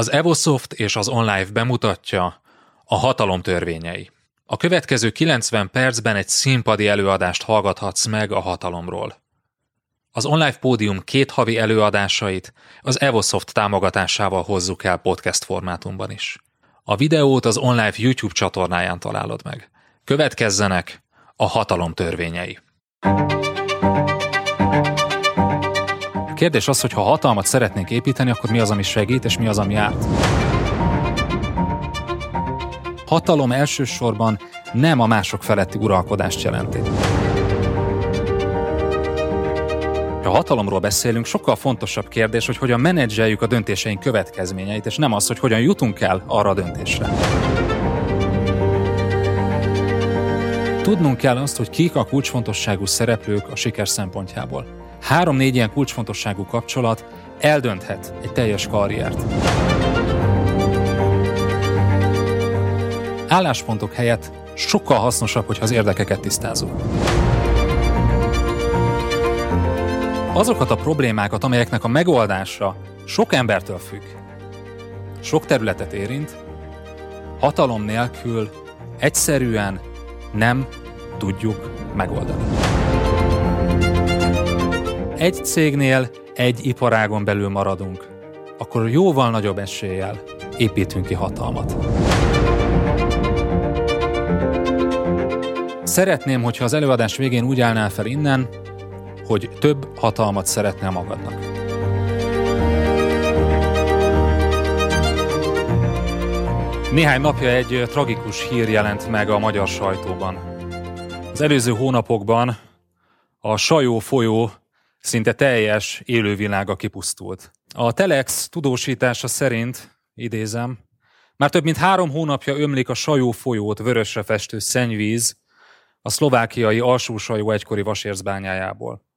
Az Evosoft és az OnLive bemutatja a hatalom törvényei. A következő 90 percben egy színpadi előadást hallgathatsz meg a hatalomról. Az OnLive pódium két havi előadásait az Evosoft támogatásával hozzuk el podcast formátumban is. A videót az OnLive YouTube csatornáján találod meg. Következzenek a hatalom törvényei. A kérdés az, hogy ha hatalmat szeretnénk építeni, akkor mi az, ami segít, és mi az, ami árt. Hatalom elsősorban nem a mások feletti uralkodást jelenti. Ha hatalomról beszélünk, sokkal fontosabb kérdés, hogy hogyan menedzseljük a döntéseink következményeit, és nem az, hogy hogyan jutunk el arra a döntésre. Tudnunk kell azt, hogy kik a kulcsfontosságú szereplők a siker szempontjából. Három-négy ilyen kulcsfontosságú kapcsolat eldönthet egy teljes karriert. Álláspontok helyett sokkal hasznosabb, hogyha az érdekeket tisztázunk. Azokat a problémákat, amelyeknek a megoldása sok embertől függ, sok területet érint, hatalom nélkül egyszerűen nem tudjuk megoldani. Egy cégnél, egy iparágon belül maradunk, akkor jóval nagyobb eséllyel építünk ki hatalmat. Szeretném, hogyha az előadás végén úgy állnál fel innen, hogy több hatalmat szeretnél magadnak. Néhány napja egy tragikus hír jelent meg a magyar sajtóban. Az előző hónapokban a Sajó folyó szinte teljes élővilága kipusztult. A Telex tudósítása szerint, idézem, már több mint három hónapja ömlik a Sajó folyót vörösre festő szennyvíz a szlovákiai alsósajó egykori vasérzbányájából.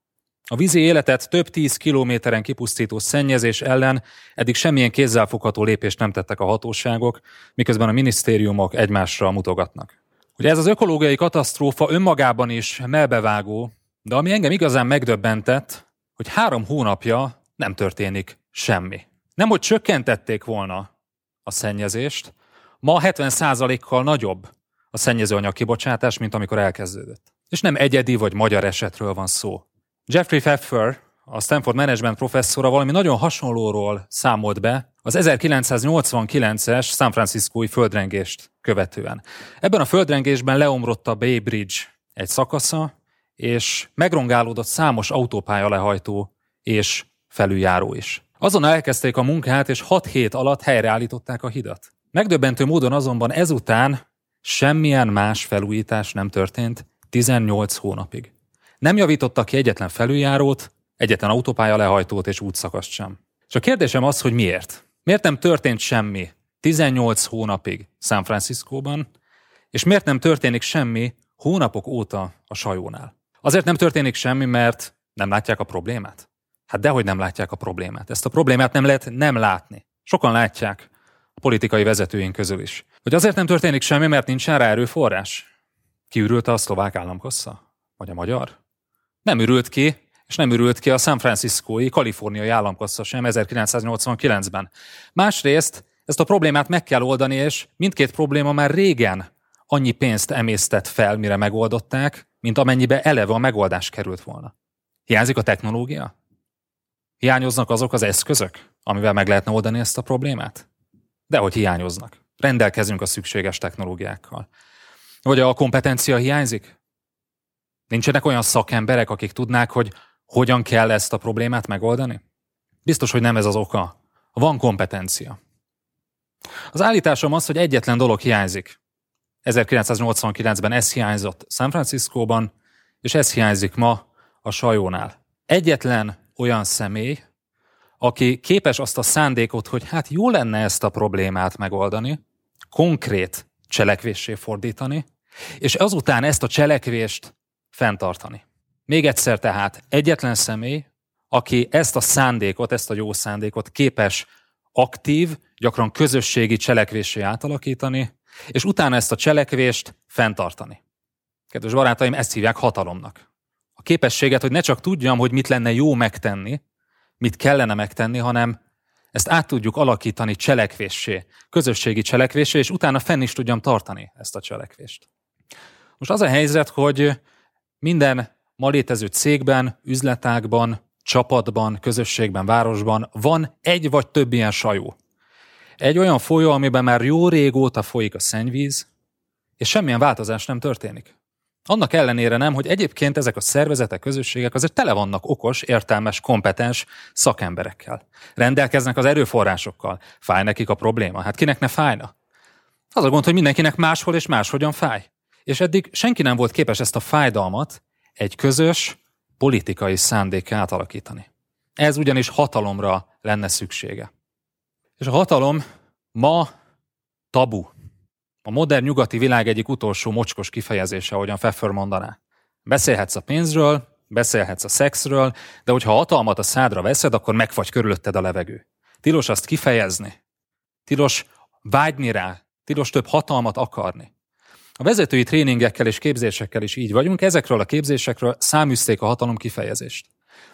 A vízi életet több tíz kilométeren kipusztító szennyezés ellen eddig semmilyen kézzelfogható lépést nem tettek a hatóságok, miközben a minisztériumok egymásra mutogatnak. Ugye ez az ökológiai katasztrófa önmagában is melbevágó, de ami engem igazán megdöbbentett, hogy három hónapja nem történik semmi. Nem, hogy csökkentették volna a szennyezést, ma 70%-kal nagyobb a szennyezőanyag kibocsátás, mint amikor elkezdődött. És nem egyedi vagy magyar esetről van szó. Jeffrey Pfeffer, a Stanford Management professzora valami nagyon hasonlóról számolt be az 1989-es San Franciscói földrengést követően. Ebben a földrengésben leomlott a Bay Bridge egy szakasza, és megrongálódott számos autópálya lehajtó és felüljáró is. Azon elkezdték a munkát, és 6 hét alatt helyreállították a hidat. Megdöbbentő módon azonban ezután semmilyen más felújítás nem történt 18 hónapig. Nem javítottak ki egyetlen felüljárót, egyetlen autópálya lehajtót és útszakaszt sem. És a kérdésem az, hogy miért? Miért nem történt semmi 18 hónapig San Franciscóban, és miért nem történik semmi hónapok óta a sajónál? Azért nem történik semmi, mert nem látják a problémát? Hát dehogy nem látják a problémát. Ezt a problémát nem lehet nem látni. Sokan látják, a politikai vezetőink közül is. Hogy azért nem történik semmi, mert nincsen rá erőforrás? Kiürült a szlovák államkassa? Vagy a magyar? Nem ürült ki, és nem ürült ki a San Franciscói, kaliforniai államkassa sem 1989-ben. Másrészt ezt a problémát meg kell oldani, és mindkét probléma már régen annyi pénzt emésztett fel, mire megoldották, mint amennyibe eleve a megoldás került volna. Hiányzik a technológia? Hiányoznak azok az eszközök, amivel meg lehetne oldani ezt a problémát? Dehogy hiányoznak. Rendelkezünk a szükséges technológiákkal. Vagy a kompetencia hiányzik? Nincsenek olyan szakemberek, akik tudnák, hogy hogyan kell ezt a problémát megoldani? Biztos, hogy nem ez az oka. Van kompetencia. Az állításom az, hogy egyetlen dolog hiányzik. 1989-ben ez hiányzott San Franciscóban, és ez hiányzik ma a sajónál. Egyetlen olyan személy, aki képes azt a szándékot, hogy hát jó lenne ezt a problémát megoldani, konkrét cselekvéssé fordítani, és azután ezt a cselekvést fenntartani. Még egyszer tehát egyetlen személy, aki ezt a szándékot, ezt a jó szándékot képes aktív, gyakran közösségi cselekvésé átalakítani, és utána ezt a cselekvést fenntartani. Kedves barátaim, ezt hívják hatalomnak. A képességet, hogy ne csak tudjam, hogy mit lenne jó megtenni, mit kellene megtenni, hanem ezt át tudjuk alakítani cselekvéssé, közösségi cselekvésé, és utána fenn is tudjam tartani ezt a cselekvést. Most az a helyzet, hogy minden ma létező cégben, üzletágban, csapatban, közösségben, városban van egy vagy több ilyen sajó. Egy olyan folyó, amiben már jó régóta folyik a szennyvíz, és semmilyen változás nem történik. Annak ellenére nem, hogy egyébként ezek a szervezetek, közösségek azért tele vannak okos, értelmes, kompetens szakemberekkel. Rendelkeznek az erőforrásokkal. Fáj nekik a probléma? Hát kinek ne fájna? Az a gond, hogy mindenkinek máshol és máshogyan fáj. És eddig senki nem volt képes ezt a fájdalmat egy közös politikai szándék átalakítani. Ez ugyanis hatalomra lenne szüksége. És a hatalom ma tabu. A modern nyugati világ egyik utolsó mocskos kifejezése, ahogyan Pfeffer mondaná. Beszélhetsz a pénzről, beszélhetsz a szexről, de hogyha hatalmat a szádra veszed, akkor megfagy körülötted a levegő. Tilos azt kifejezni. Tilos vágyni rá. Tilos több hatalmat akarni. A vezetői tréningekkel és képzésekkel is így vagyunk, ezekről a képzésekről száműzték a hatalom kifejezést.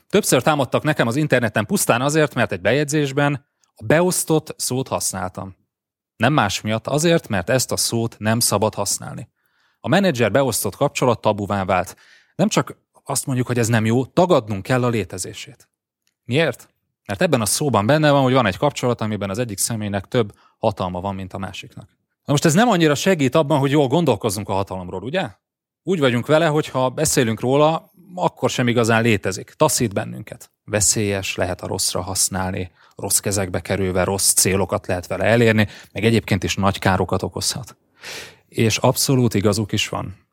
Többször támadtak nekem az interneten pusztán azért, mert egy bejegyzésben a beosztott szót használtam. Nem más miatt, azért, mert ezt a szót nem szabad használni. A menedzser beosztott kapcsolat tabuvá vált. Nem csak azt mondjuk, hogy ez nem jó, tagadnunk kell a létezését. Miért? Mert ebben a szóban benne van, hogy van egy kapcsolat, amiben az egyik személynek több hatalma van, mint a másiknak. Na most ez nem annyira segít abban, hogy jól gondolkozzunk a hatalomról, ugye? Úgy vagyunk vele, hogy ha beszélünk róla, akkor sem igazán létezik. Taszít bennünket. Veszélyes, lehet a rosszra használni, rossz kezekbe kerülve rossz célokat lehet vele elérni, meg egyébként is nagy károkat okozhat. És abszolút igazuk is van.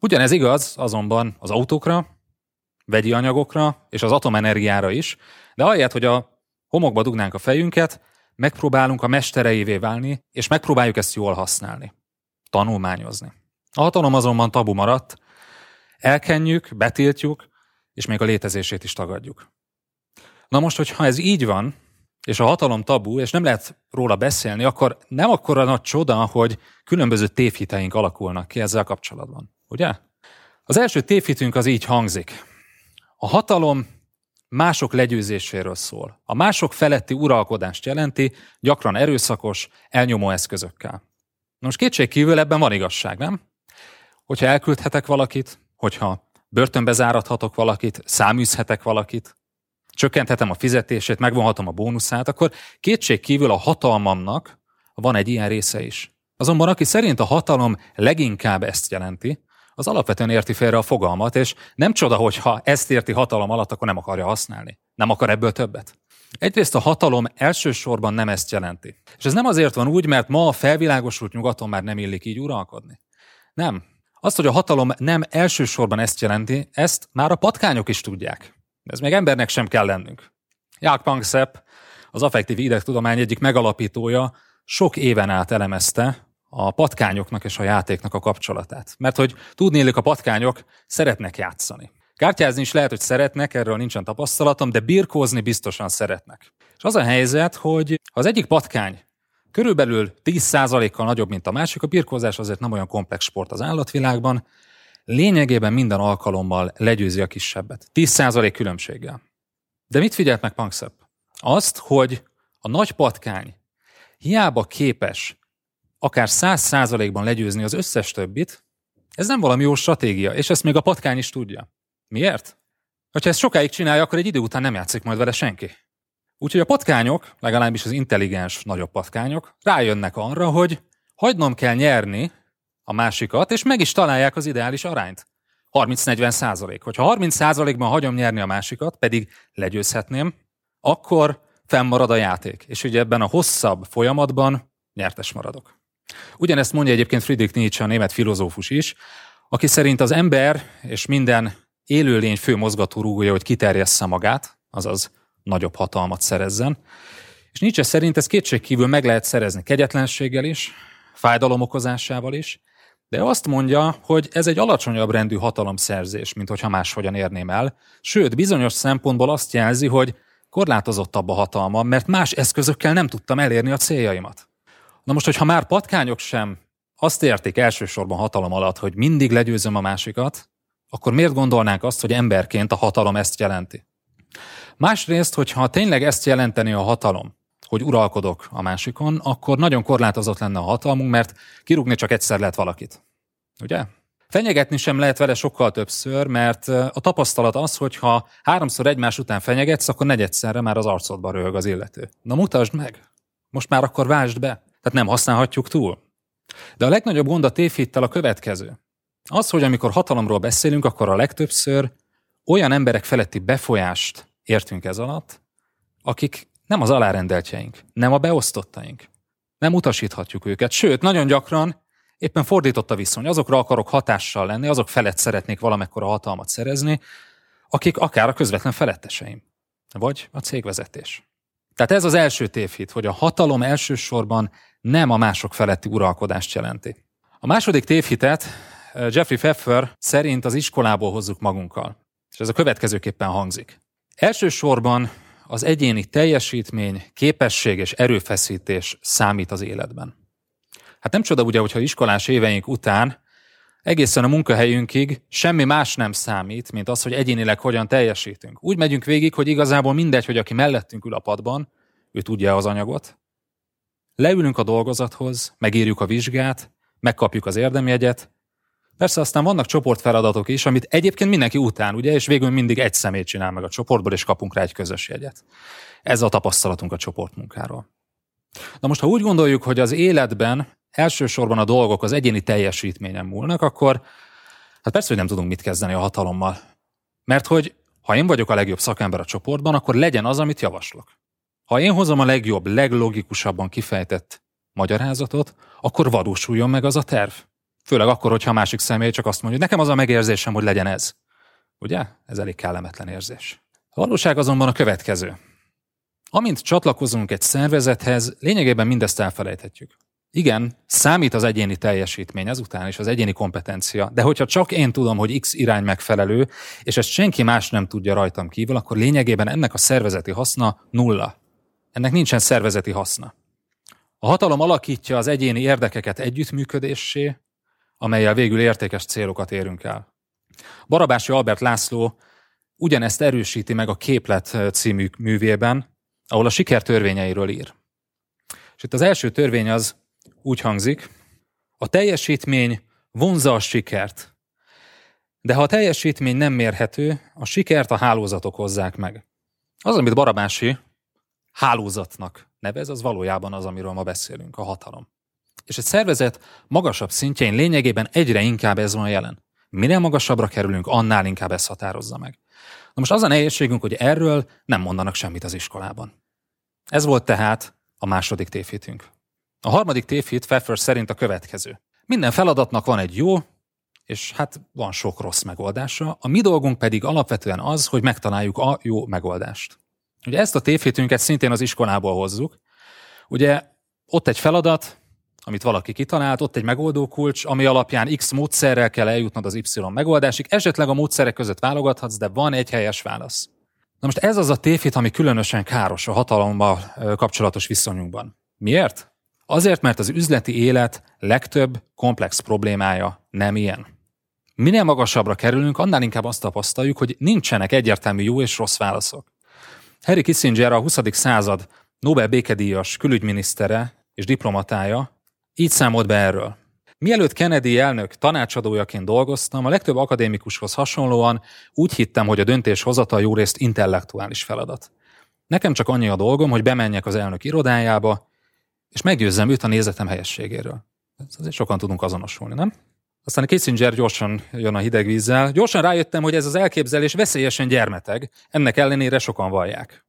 Ugyanez igaz azonban az autókra, vegyi anyagokra és az atomenergiára is, de ahelyett, hogy a homokba dugnánk a fejünket, megpróbálunk a mestereivé válni, és megpróbáljuk ezt jól használni, tanulmányozni. A hatalom azonban tabu maradt, elkenjük, betiltjuk, és még a létezését is tagadjuk. Na most, hogyha ez így van, és a hatalom tabu, és nem lehet róla beszélni, akkor nem akkora nagy csoda, hogy különböző tévhiteink alakulnak ki ezzel kapcsolatban. Ugye? Az első tévhitünk az így hangzik. A hatalom mások legyőzéséről szól. A mások feletti uralkodást jelenti, gyakran erőszakos, elnyomó eszközökkel. Most kétség kívül ebben van igazság, nem? Hogyha elküldhetek valakit, hogyha börtönbe zárathatok valakit, száműzhetek valakit, csökkenthetem a fizetését, megvonhatom a bónuszát, akkor kétség kívül a hatalmamnak van egy ilyen része is. Azonban aki szerint a hatalom leginkább ezt jelenti, az alapvetően érti félre a fogalmat, és nem csoda, hogyha ezt érti hatalom alatt, akkor nem akarja használni. Nem akar ebből többet. Egyrészt a hatalom elsősorban nem ezt jelenti. És ez nem azért van úgy, mert ma a felvilágosult nyugaton már nem illik így uralkodni. Nem. Azt, hogy a hatalom nem elsősorban ezt jelenti, ezt már a patkányok is tudják. Ez még embernek sem kell lennünk. Ják Panksepp, az affektív idegtudomány egyik megalapítója, sok éven át elemezte a patkányoknak és a játéknak a kapcsolatát. Mert hogy tudnélik, a patkányok szeretnek játszani. Kártyázni is lehet, hogy szeretnek, erről nincsen tapasztalatom, de birkózni biztosan szeretnek. És az a helyzet, hogy az egyik patkány körülbelül 10%-kal nagyobb, mint a másik, a birkózás azért nem olyan komplex sport az állatvilágban, lényegében minden alkalommal legyőzi a kisebbet. 10% különbséggel. De mit figyelt meg Punksep? Azt, hogy a nagy patkány hiába képes akár 100%-ban legyőzni az összes többit, ez nem valami jó stratégia, és ezt még a patkány is tudja. Miért? Ha ezt sokáig csinálja, akkor egy idő után nem játszik majd vele senki. Úgyhogy a patkányok, legalábbis az intelligens nagyobb patkányok, rájönnek arra, hogy hagynom kell nyerni a másikat, és meg is találják az ideális arányt. 30-40 százalék. Hogyha 30 százalékban hagyom nyerni a másikat, pedig legyőzhetném, akkor fennmarad a játék. És ugye ebben a hosszabb folyamatban nyertes maradok. Ugyanezt mondja egyébként Friedrich Nietzsche, a német filozófus is, aki szerint az ember és minden élőlény fő mozgatórugója, hogy kiterjessze magát, azaz nagyobb hatalmat szerezzen. És Nietzsche szerint ez kétségkívül meg lehet szerezni kegyetlenséggel is, fájdalom okozásával is, de azt mondja, hogy ez egy alacsonyabb rendű hatalomszerzés, mint hogyha máshogyan érném el, sőt, bizonyos szempontból azt jelzi, hogy korlátozottabb a hatalma, mert más eszközökkel nem tudtam elérni a céljaimat. Na most, hogyha már patkányok sem azt értik elsősorban hatalom alatt, hogy mindig legyőzöm a másikat, akkor miért gondolnánk azt, hogy emberként a hatalom ezt jelenti? Másrészt, hogyha tényleg ezt jelenteni a hatalom, hogy uralkodok a másikon, akkor nagyon korlátozott lenne a hatalmunk, mert kirúgni csak egyszer lehet valakit. Ugye? Fenyegetni sem lehet vele sokkal többször, mert a tapasztalat az, hogy ha háromszor egymás után fenyegetsz, akkor negyedszerre már az arcodba röhög az illető. Na mutasd meg! Most már akkor vásd be. Tehát nem használhatjuk túl. De a legnagyobb gond a tévhittel a következő. Az, hogy amikor hatalomról beszélünk, akkor a legtöbbször olyan emberek feletti befolyást értünk ez alatt, akik nem az alárendeltjeink, nem a beosztottaink. Nem utasíthatjuk őket, sőt, nagyon gyakran éppen fordított a viszony. Azokra akarok hatással lenni, azok felett szeretnék valamekkora hatalmat szerezni, akik akár a közvetlen feletteseim, vagy a cégvezetés. Tehát ez az első tévhit, hogy a hatalom elsősorban nem a mások feletti uralkodást jelenti. A második tévhitet eh, Jeffrey Pfeffer szerint az iskolából hozzuk magunkkal. És ez a következőképpen hangzik. Elsősorban az egyéni teljesítmény, képesség és erőfeszítés számít az életben. Hát nem csoda ugye, hogyha iskolás éveink után egészen a munkahelyünkig semmi más nem számít, mint az, hogy egyénileg hogyan teljesítünk. Úgy megyünk végig, hogy igazából mindegy, hogy aki mellettünk ül a padban, ő tudja az anyagot. Leülünk a dolgozathoz, megírjuk a vizsgát, megkapjuk az érdemjegyet. Persze aztán vannak csoportfeladatok is, amit egyébként mindenki után, ugye, és végül mindig egy szemét csinál meg a csoportból, és kapunk rá egy közös jegyet. Ez a tapasztalatunk a csoportmunkáról. Na most, ha úgy gondoljuk, hogy az életben elsősorban a dolgok az egyéni teljesítményen múlnak, akkor hát persze, hogy nem tudunk mit kezdeni a hatalommal. Mert hogy ha én vagyok a legjobb szakember a csoportban, akkor legyen az, amit javaslok. Ha én hozom a legjobb, leglogikusabban kifejtett magyarázatot, akkor valósuljon meg az a terv. Főleg akkor, hogyha a másik személy csak azt mondja, hogy nekem az a megérzésem, hogy legyen ez. Ugye? Ez elég kellemetlen érzés. A valóság azonban a következő. Amint csatlakozunk egy szervezethez, lényegében mindezt elfelejthetjük. Igen, számít az egyéni teljesítmény azután is, az egyéni kompetencia, de hogyha csak én tudom, hogy X irány megfelelő, és ezt senki más nem tudja rajtam kívül, akkor lényegében ennek a szervezeti haszna nulla. Ennek nincsen szervezeti haszna. A hatalom alakítja az egyéni érdekeket együttműködésé, amelyel végül értékes célokat érünk el. Barabási Albert László ugyanezt erősíti meg a Képlet című művében, ahol a siker törvényeiről ír. És itt az első törvény az úgy hangzik, a teljesítmény vonza a sikert, de ha a teljesítmény nem mérhető, a sikert a hálózatok hozzák meg. Az, amit Barabási hálózatnak nevez, az valójában az, amiről ma beszélünk, a hatalom. És egy szervezet magasabb szintjén lényegében egyre inkább ez van jelen. Minél magasabbra kerülünk, annál inkább ez határozza meg. Na most az a nehézségünk, hogy erről nem mondanak semmit az iskolában. Ez volt tehát a második tévhitünk. A harmadik tévhit Pfeffer szerint a következő. Minden feladatnak van egy jó, és hát van sok rossz megoldása, a mi dolgunk pedig alapvetően az, hogy megtaláljuk a jó megoldást. Ugye ezt a tévhitünket szintén az iskolából hozzuk. Ugye ott egy feladat, amit valaki kitalált, ott egy megoldó kulcs, ami alapján X módszerrel kell eljutnod az Y megoldásig. Esetleg a módszerek között válogathatsz, de van egy helyes válasz. Na most ez az a tévhit, ami különösen káros a hatalommal kapcsolatos viszonyunkban. Miért? Azért, mert az üzleti élet legtöbb komplex problémája nem ilyen. Minél magasabbra kerülünk, annál inkább azt tapasztaljuk, hogy nincsenek egyértelmű jó és rossz válaszok. Harry Kissinger a 20. század Nobel békedíjas külügyminisztere és diplomatája így számolt be erről. Mielőtt Kennedy elnök tanácsadójaként dolgoztam, a legtöbb akadémikushoz hasonlóan úgy hittem, hogy a döntéshozatal jó részt intellektuális feladat. Nekem csak annyi a dolgom, hogy bemenjek az elnök irodájába, és meggyőzzem őt a nézetem helyességéről. Azért sokan tudunk azonosulni, nem? Aztán a Kissinger gyorsan jön a hideg vízzel. Gyorsan rájöttem, hogy ez az elképzelés veszélyesen gyermeteg, ennek ellenére sokan vallják.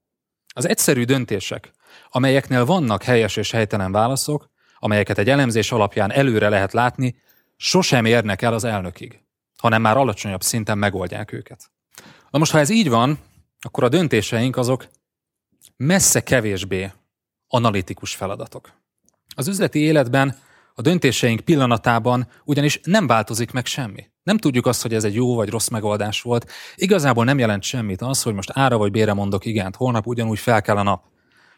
Az egyszerű döntések, amelyeknél vannak helyes és helytelen válaszok, amelyeket egy elemzés alapján előre lehet látni, sosem érnek el az elnökig, hanem már alacsonyabb szinten megoldják őket. Na most, ha ez így van, akkor a döntéseink azok messze kevésbé analitikus feladatok. Az üzleti életben a döntéseink pillanatában ugyanis nem változik meg semmi. Nem tudjuk azt, hogy ez egy jó vagy rossz megoldás volt. Igazából nem jelent semmit az, hogy most ára vagy bére mondok igent, holnap ugyanúgy fel kell a nap.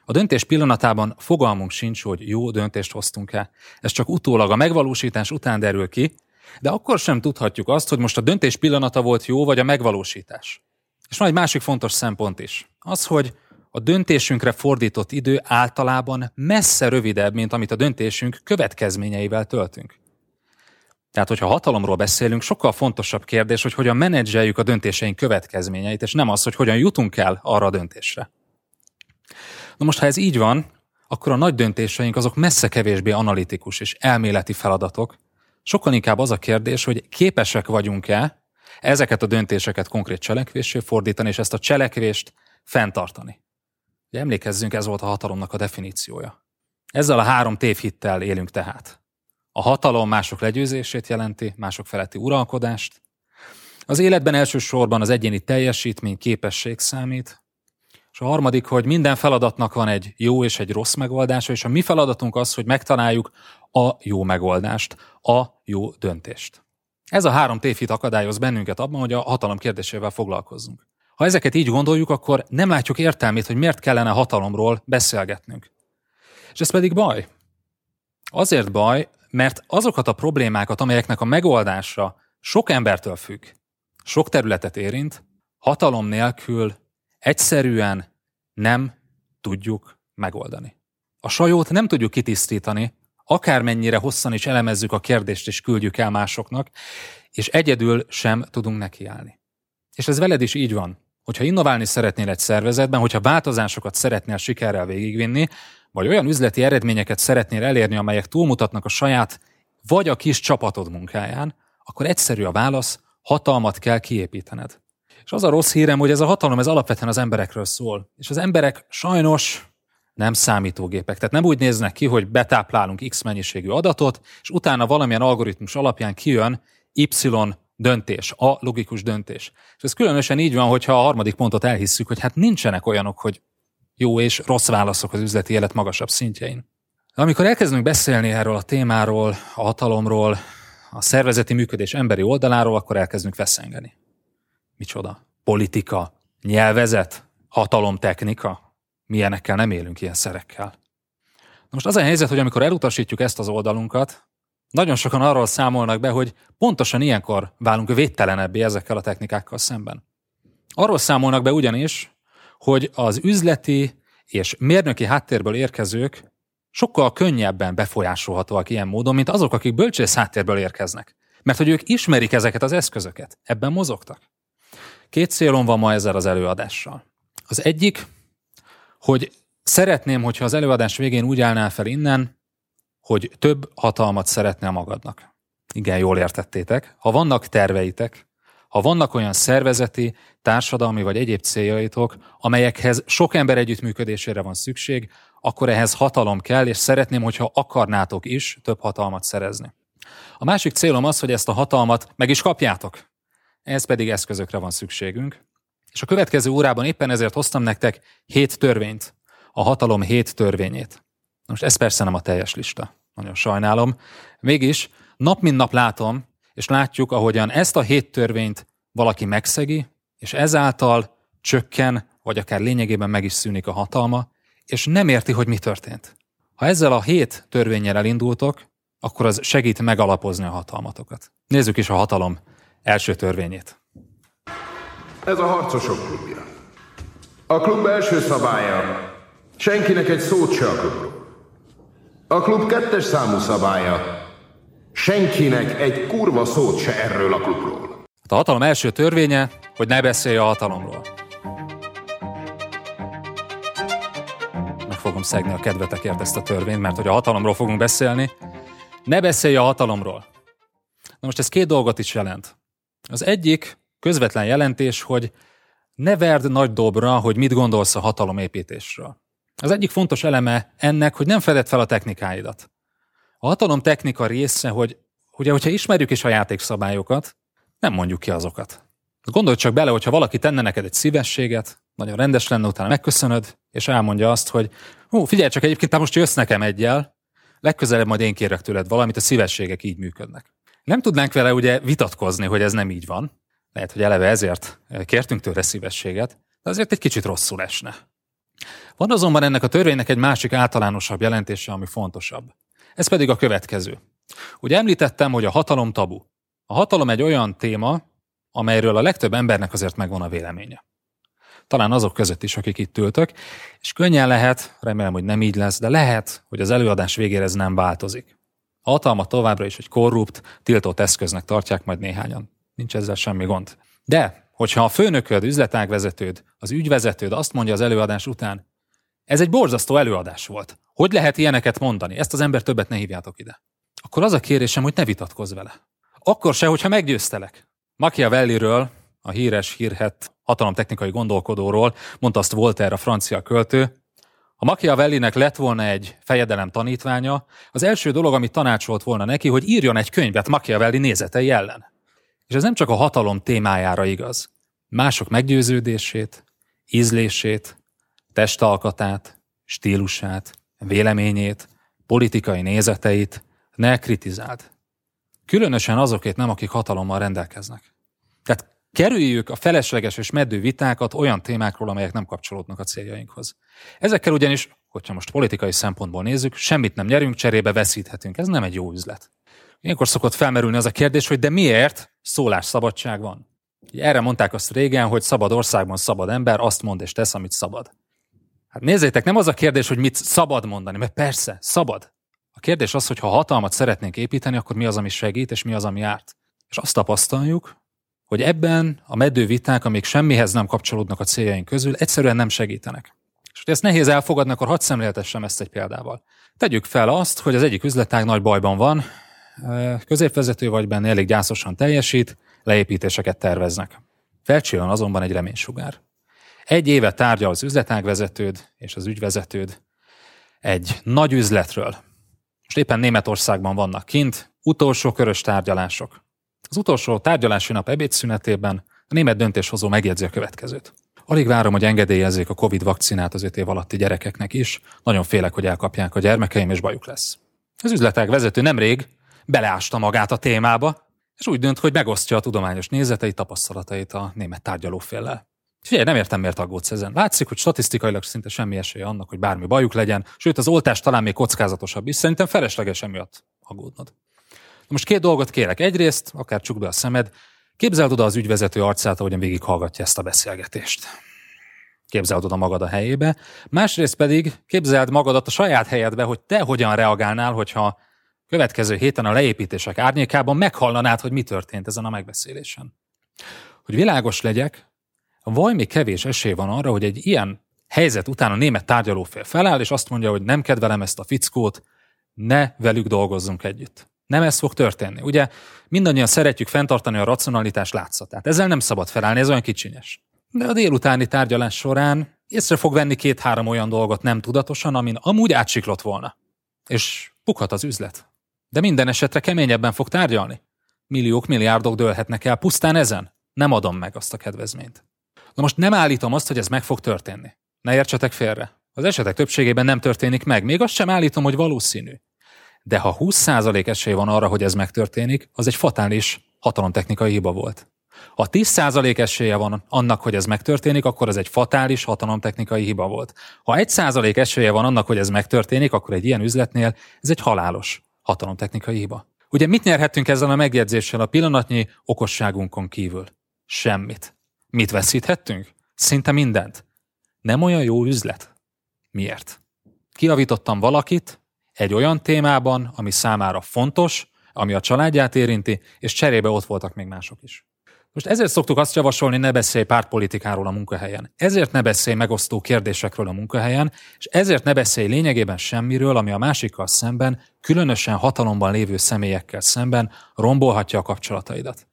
A döntés pillanatában fogalmunk sincs, hogy jó döntést hoztunk-e. Ez csak utólag a megvalósítás után derül ki, de akkor sem tudhatjuk azt, hogy most a döntés pillanata volt jó, vagy a megvalósítás. És van egy másik fontos szempont is. Az, hogy a döntésünkre fordított idő általában messze rövidebb, mint amit a döntésünk következményeivel töltünk. Tehát, hogyha hatalomról beszélünk, sokkal fontosabb kérdés, hogy hogyan menedzseljük a döntéseink következményeit, és nem az, hogy hogyan jutunk el arra a döntésre. Na most, ha ez így van, akkor a nagy döntéseink azok messze kevésbé analitikus és elméleti feladatok. Sokkal inkább az a kérdés, hogy képesek vagyunk-e ezeket a döntéseket konkrét cselekvésé fordítani, és ezt a cselekvést fenntartani. Ugye emlékezzünk, ez volt a hatalomnak a definíciója. Ezzel a három tévhittel élünk tehát. A hatalom mások legyőzését jelenti, mások feletti uralkodást. Az életben elsősorban az egyéni teljesítmény, képesség számít. És a harmadik, hogy minden feladatnak van egy jó és egy rossz megoldása, és a mi feladatunk az, hogy megtaláljuk a jó megoldást, a jó döntést. Ez a három tévhit akadályoz bennünket abban, hogy a hatalom kérdésével foglalkozzunk. Ha ezeket így gondoljuk, akkor nem látjuk értelmét, hogy miért kellene hatalomról beszélgetnünk. És ez pedig baj. Azért baj, mert azokat a problémákat, amelyeknek a megoldása sok embertől függ, sok területet érint, hatalom nélkül egyszerűen nem tudjuk megoldani. A sajót nem tudjuk kitisztítani, akármennyire hosszan is elemezzük a kérdést és küldjük el másoknak, és egyedül sem tudunk nekiállni. És ez veled is így van. Hogyha innoválni szeretnél egy szervezetben, hogyha változásokat szeretnél sikerrel végigvinni, vagy olyan üzleti eredményeket szeretnél elérni, amelyek túlmutatnak a saját vagy a kis csapatod munkáján, akkor egyszerű a válasz, hatalmat kell kiépítened. És az a rossz hírem, hogy ez a hatalom ez alapvetően az emberekről szól. És az emberek sajnos nem számítógépek. Tehát nem úgy néznek ki, hogy betáplálunk X mennyiségű adatot, és utána valamilyen algoritmus alapján kijön Y döntés, a logikus döntés. És ez különösen így van, hogyha a harmadik pontot elhisszük, hogy hát nincsenek olyanok, hogy jó és rossz válaszok az üzleti élet magasabb szintjein. Amikor elkezdünk beszélni erről a témáról, a hatalomról, a szervezeti működés emberi oldaláról, akkor elkezdünk veszengeni. Micsoda? Politika, nyelvezet, hatalomtechnika? Milyenekkel nem élünk ilyen szerekkel. Na most az a helyzet, hogy amikor elutasítjuk ezt az oldalunkat, nagyon sokan arról számolnak be, hogy pontosan ilyenkor válunk védtelenebbé ezekkel a technikákkal szemben. Arról számolnak be ugyanis, hogy az üzleti és mérnöki háttérből érkezők sokkal könnyebben befolyásolhatóak ilyen módon, mint azok, akik bölcsész háttérből érkeznek. Mert hogy ők ismerik ezeket az eszközöket, ebben mozogtak. Két célom van ma ezzel az előadással. Az egyik, hogy szeretném, hogyha az előadás végén úgy állnál fel innen, hogy több hatalmat szeretnél magadnak. Igen, jól értettétek. Ha vannak terveitek, ha vannak olyan szervezeti, társadalmi vagy egyéb céljaitok, amelyekhez sok ember együttműködésére van szükség, akkor ehhez hatalom kell, és szeretném, hogyha akarnátok is több hatalmat szerezni. A másik célom az, hogy ezt a hatalmat meg is kapjátok. Ehhez pedig eszközökre van szükségünk. És a következő órában éppen ezért hoztam nektek hét törvényt, a hatalom hét törvényét. Most ez persze nem a teljes lista. Nagyon sajnálom. Mégis nap mint nap látom, és látjuk, ahogyan ezt a hét törvényt valaki megszegi, és ezáltal csökken, vagy akár lényegében meg is szűnik a hatalma, és nem érti, hogy mi történt. Ha ezzel a hét törvényel elindultok, akkor az segít megalapozni a hatalmatokat. Nézzük is a hatalom első törvényét. Ez a harcosok klubja. A klub első szabálya, senkinek egy szót se a klubról. A klub kettes számú szabálya, senkinek egy kurva szót se erről a klubról. Hát a hatalom első törvénye, hogy ne beszélj a hatalomról. Meg fogom szegni a kedvetekért ezt a törvényt, mert hogy a hatalomról fogunk beszélni, ne beszélj a hatalomról. Na most ez két dolgot is jelent. Az egyik közvetlen jelentés, hogy ne verd nagy dobra, hogy mit gondolsz a hatalomépítésről. Az egyik fontos eleme ennek, hogy nem fedett fel a technikáidat. A hatalom technika része, hogy ugye, hogyha ismerjük is a játékszabályokat, nem mondjuk ki azokat. Gondolj csak bele, hogyha valaki tenne neked egy szívességet, nagyon rendes lenne, utána megköszönöd, és elmondja azt, hogy hú, figyelj csak, egyébként te most jössz nekem egyel, legközelebb majd én kérek tőled valamit, a szívességek így működnek. Nem tudnánk vele ugye vitatkozni, hogy ez nem így van. Lehet, hogy eleve ezért kértünk tőle szívességet, de azért egy kicsit rosszul esne. Van azonban ennek a törvénynek egy másik általánosabb jelentése, ami fontosabb. Ez pedig a következő. Ugye említettem, hogy a hatalom tabu. A hatalom egy olyan téma, amelyről a legtöbb embernek azért megvan a véleménye. talán azok között is, akik itt ültök, és könnyen lehet, remélem, hogy nem így lesz, de lehet, hogy az előadás végére ez nem változik. A hatalmat továbbra is egy korrupt, tiltott eszköznek tartják majd néhányan. Nincs ezzel semmi gond. De, hogyha a főnököd, üzletágvezetőd, az ügyvezetőd azt mondja az előadás után, ez egy borzasztó előadás volt. Hogy lehet ilyeneket mondani? Ezt az ember többet ne hívjátok ide. Akkor az a kérésem, hogy ne vitatkozz vele. Akkor se, hogyha meggyőztelek. Machiavelliről, a híres, hírhet hatalomtechnikai gondolkodóról, mondta azt Voltaire, a francia költő, ha Machiavellinek lett volna egy fejedelem tanítványa, az első dolog, amit tanácsolt volna neki, hogy írjon egy könyvet Machiavelli nézetei ellen. És ez nem csak a hatalom témájára igaz. Mások meggyőződését, ízlését, testalkatát, stílusát, véleményét, politikai nézeteit ne kritizáld. Különösen azokét nem, akik hatalommal rendelkeznek. Tehát kerüljük a felesleges és meddő vitákat olyan témákról, amelyek nem kapcsolódnak a céljainkhoz. Ezekkel ugyanis, hogyha most politikai szempontból nézzük, semmit nem nyerünk, cserébe veszíthetünk. Ez nem egy jó üzlet. Ilyenkor szokott felmerülni az a kérdés, hogy de miért szólásszabadság van? Erre mondták azt régen, hogy szabad országban szabad ember azt mond és tesz, amit szabad. Hát nézzétek, nem az a kérdés, hogy mit szabad mondani, mert persze, szabad. A kérdés az, hogy ha hatalmat szeretnénk építeni, akkor mi az, ami segít, és mi az, ami árt. És azt tapasztaljuk, hogy ebben a meddő viták, amik semmihez nem kapcsolódnak a céljaink közül, egyszerűen nem segítenek. És hogy ezt nehéz elfogadni, akkor hadd szemléltessem ezt egy példával. Tegyük fel azt, hogy az egyik üzletág nagy bajban van, középvezető vagy benne elég gyászosan teljesít, leépítéseket terveznek. Felcsillan azonban egy reménysugár. Egy éve tárgyal az üzletágvezetőd és az ügyvezetőd egy nagy üzletről. Most éppen Németországban vannak kint, utolsó körös tárgyalások. Az utolsó tárgyalási nap ebédszünetében a német döntéshozó megjegyzi a következőt. Alig várom, hogy engedélyezzék a Covid vakcinát az 5 év alatti gyerekeknek is. Nagyon félek, hogy elkapják a gyermekeim, és bajuk lesz. Az üzletág vezető nemrég beleásta magát a témába, és úgy dönt, hogy megosztja a tudományos nézeteit, tapasztalatait a német tárgyalóféllel. Figyelj, nem értem, miért aggódsz ezen. Látszik, hogy statisztikailag szinte semmi esélye annak, hogy bármi bajuk legyen, sőt az oltás talán még kockázatosabb is. Szerintem felesleges emiatt aggódnod. Most két dolgot kérek. Egyrészt, akár csukd be a szemed, képzeld oda az ügyvezető arcát, ahogyan végighallgatja ezt a beszélgetést. Képzeld oda magad a helyébe. Másrészt pedig képzeld magadat a saját helyedbe, hogy te hogyan reagálnál, hogyha következő héten a leépítések árnyékában meghallanád, hogy mi történt ezen a megbeszélésen. Hogy világos legyek, valami kevés esély van arra, hogy egy ilyen helyzet után a német tárgyalófél feláll, és azt mondja, hogy nem kedvelem ezt a fickót, ne velük dolgozzunk együtt. Nem ez fog történni. Ugye mindannyian szeretjük fenntartani a racionalitás látszatát. Ezzel nem szabad felállni, ez olyan kicsinyes. De a délutáni tárgyalás során észre fog venni két-három olyan dolgot nem tudatosan, amin amúgy átsiklott volna. És pukhat az üzlet. De minden esetre keményebben fog tárgyalni. Milliók, milliárdok dőlhetnek el pusztán ezen. Nem adom meg azt a kedvezményt. Na most nem állítom azt, hogy ez meg fog történni. Ne értsetek félre. Az esetek többségében nem történik meg. Még azt sem állítom, hogy valószínű. De ha 20% esély van arra, hogy ez megtörténik, az egy fatális hatalomtechnikai hiba volt. Ha 10% esélye van annak, hogy ez megtörténik, akkor ez egy fatális hatalomtechnikai hiba volt. Ha 1% esélye van annak, hogy ez megtörténik, akkor egy ilyen üzletnél ez egy halálos hatalomtechnikai hiba. Ugye mit nyerhetünk ezzel a megjegyzéssel a pillanatnyi okosságunkon kívül? Semmit. Mit veszíthettünk? Szinte mindent. Nem olyan jó üzlet. Miért? Kiavítottam valakit egy olyan témában, ami számára fontos, ami a családját érinti, és cserébe ott voltak még mások is. Most ezért szoktuk azt javasolni, ne beszélj pártpolitikáról a munkahelyen. Ezért ne beszélj megosztó kérdésekről a munkahelyen, és ezért ne beszélj lényegében semmiről, ami a másikkal szemben, különösen hatalomban lévő személyekkel szemben rombolhatja a kapcsolataidat.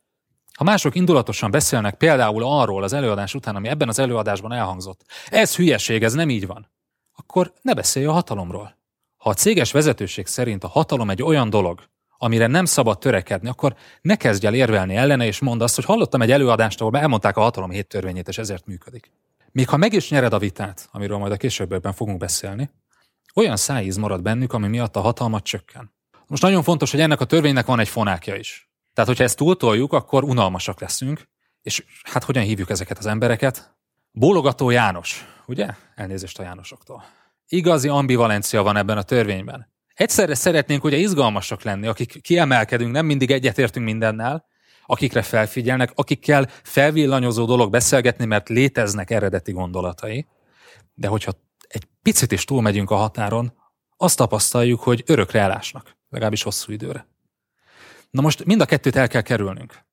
Ha mások indulatosan beszélnek például arról az előadás után, ami ebben az előadásban elhangzott, ez hülyeség, ez nem így van, akkor ne beszélj a hatalomról. Ha a céges vezetőség szerint a hatalom egy olyan dolog, amire nem szabad törekedni, akkor ne kezdj el érvelni ellene, és mondd azt, hogy hallottam egy előadást, ahol elmondták a hatalom hét törvényét, és ezért működik. Még ha meg is nyered a vitát, amiről majd a későbbiekben fogunk beszélni, olyan szájíz marad bennük, ami miatt a hatalmat csökken. Most nagyon fontos, hogy ennek a törvénynek van egy fonákja is. Tehát, hogyha ezt túltoljuk, akkor unalmasak leszünk, és hát hogyan hívjuk ezeket az embereket? Bólogató János, ugye? Elnézést a Jánosoktól. Igazi ambivalencia van ebben a törvényben. Egyszerre szeretnénk ugye izgalmasak lenni, akik kiemelkedünk, nem mindig egyetértünk mindennel, akikre felfigyelnek, akikkel felvillanyozó dolog beszélgetni, mert léteznek eredeti gondolatai. De hogyha egy picit is túlmegyünk a határon, azt tapasztaljuk, hogy örökre elásnak, legalábbis hosszú időre. Na most mind a kettőt el kell kerülnünk.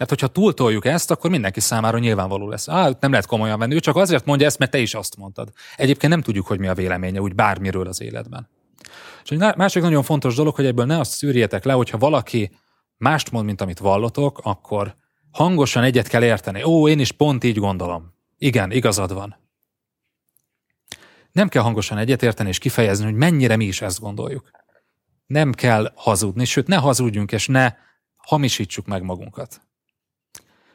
Mert hogyha túltoljuk ezt, akkor mindenki számára nyilvánvaló lesz. Á, nem lehet komolyan venni, ő csak azért mondja ezt, mert te is azt mondtad. Egyébként nem tudjuk, hogy mi a véleménye úgy bármiről az életben. És egy másik nagyon fontos dolog, hogy ebből ne azt szűrjetek le, hogyha valaki mást mond, mint amit vallotok, akkor hangosan egyet kell érteni. Ó, én is pont így gondolom. Igen, igazad van. Nem kell hangosan egyetérteni és kifejezni, hogy mennyire mi is ezt gondoljuk. Nem kell hazudni, sőt, ne hazudjunk és ne hamisítsuk meg magunkat.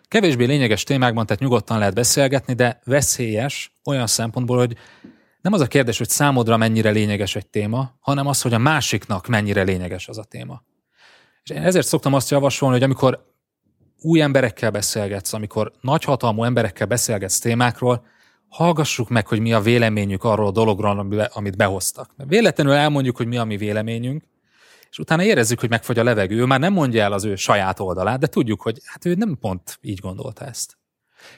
Kevésbé lényeges témákban tehát nyugodtan lehet beszélgetni, de veszélyes olyan szempontból, hogy nem az a kérdés, hogy számodra mennyire lényeges egy téma, hanem az, hogy a másiknak mennyire lényeges az a téma. És én ezért szoktam azt javasolni, hogy amikor új emberekkel beszélgetsz, amikor nagyhatalmú emberekkel beszélgetsz témákról, hallgassuk meg, hogy mi a véleményük arról a dologról, amit behoztak. Véletlenül elmondjuk, hogy mi a mi véleményünk, és utána érezzük, hogy megfogy a levegő. Ő már nem mondja el az ő saját oldalát, de tudjuk, hogy hát ő nem pont így gondolta ezt.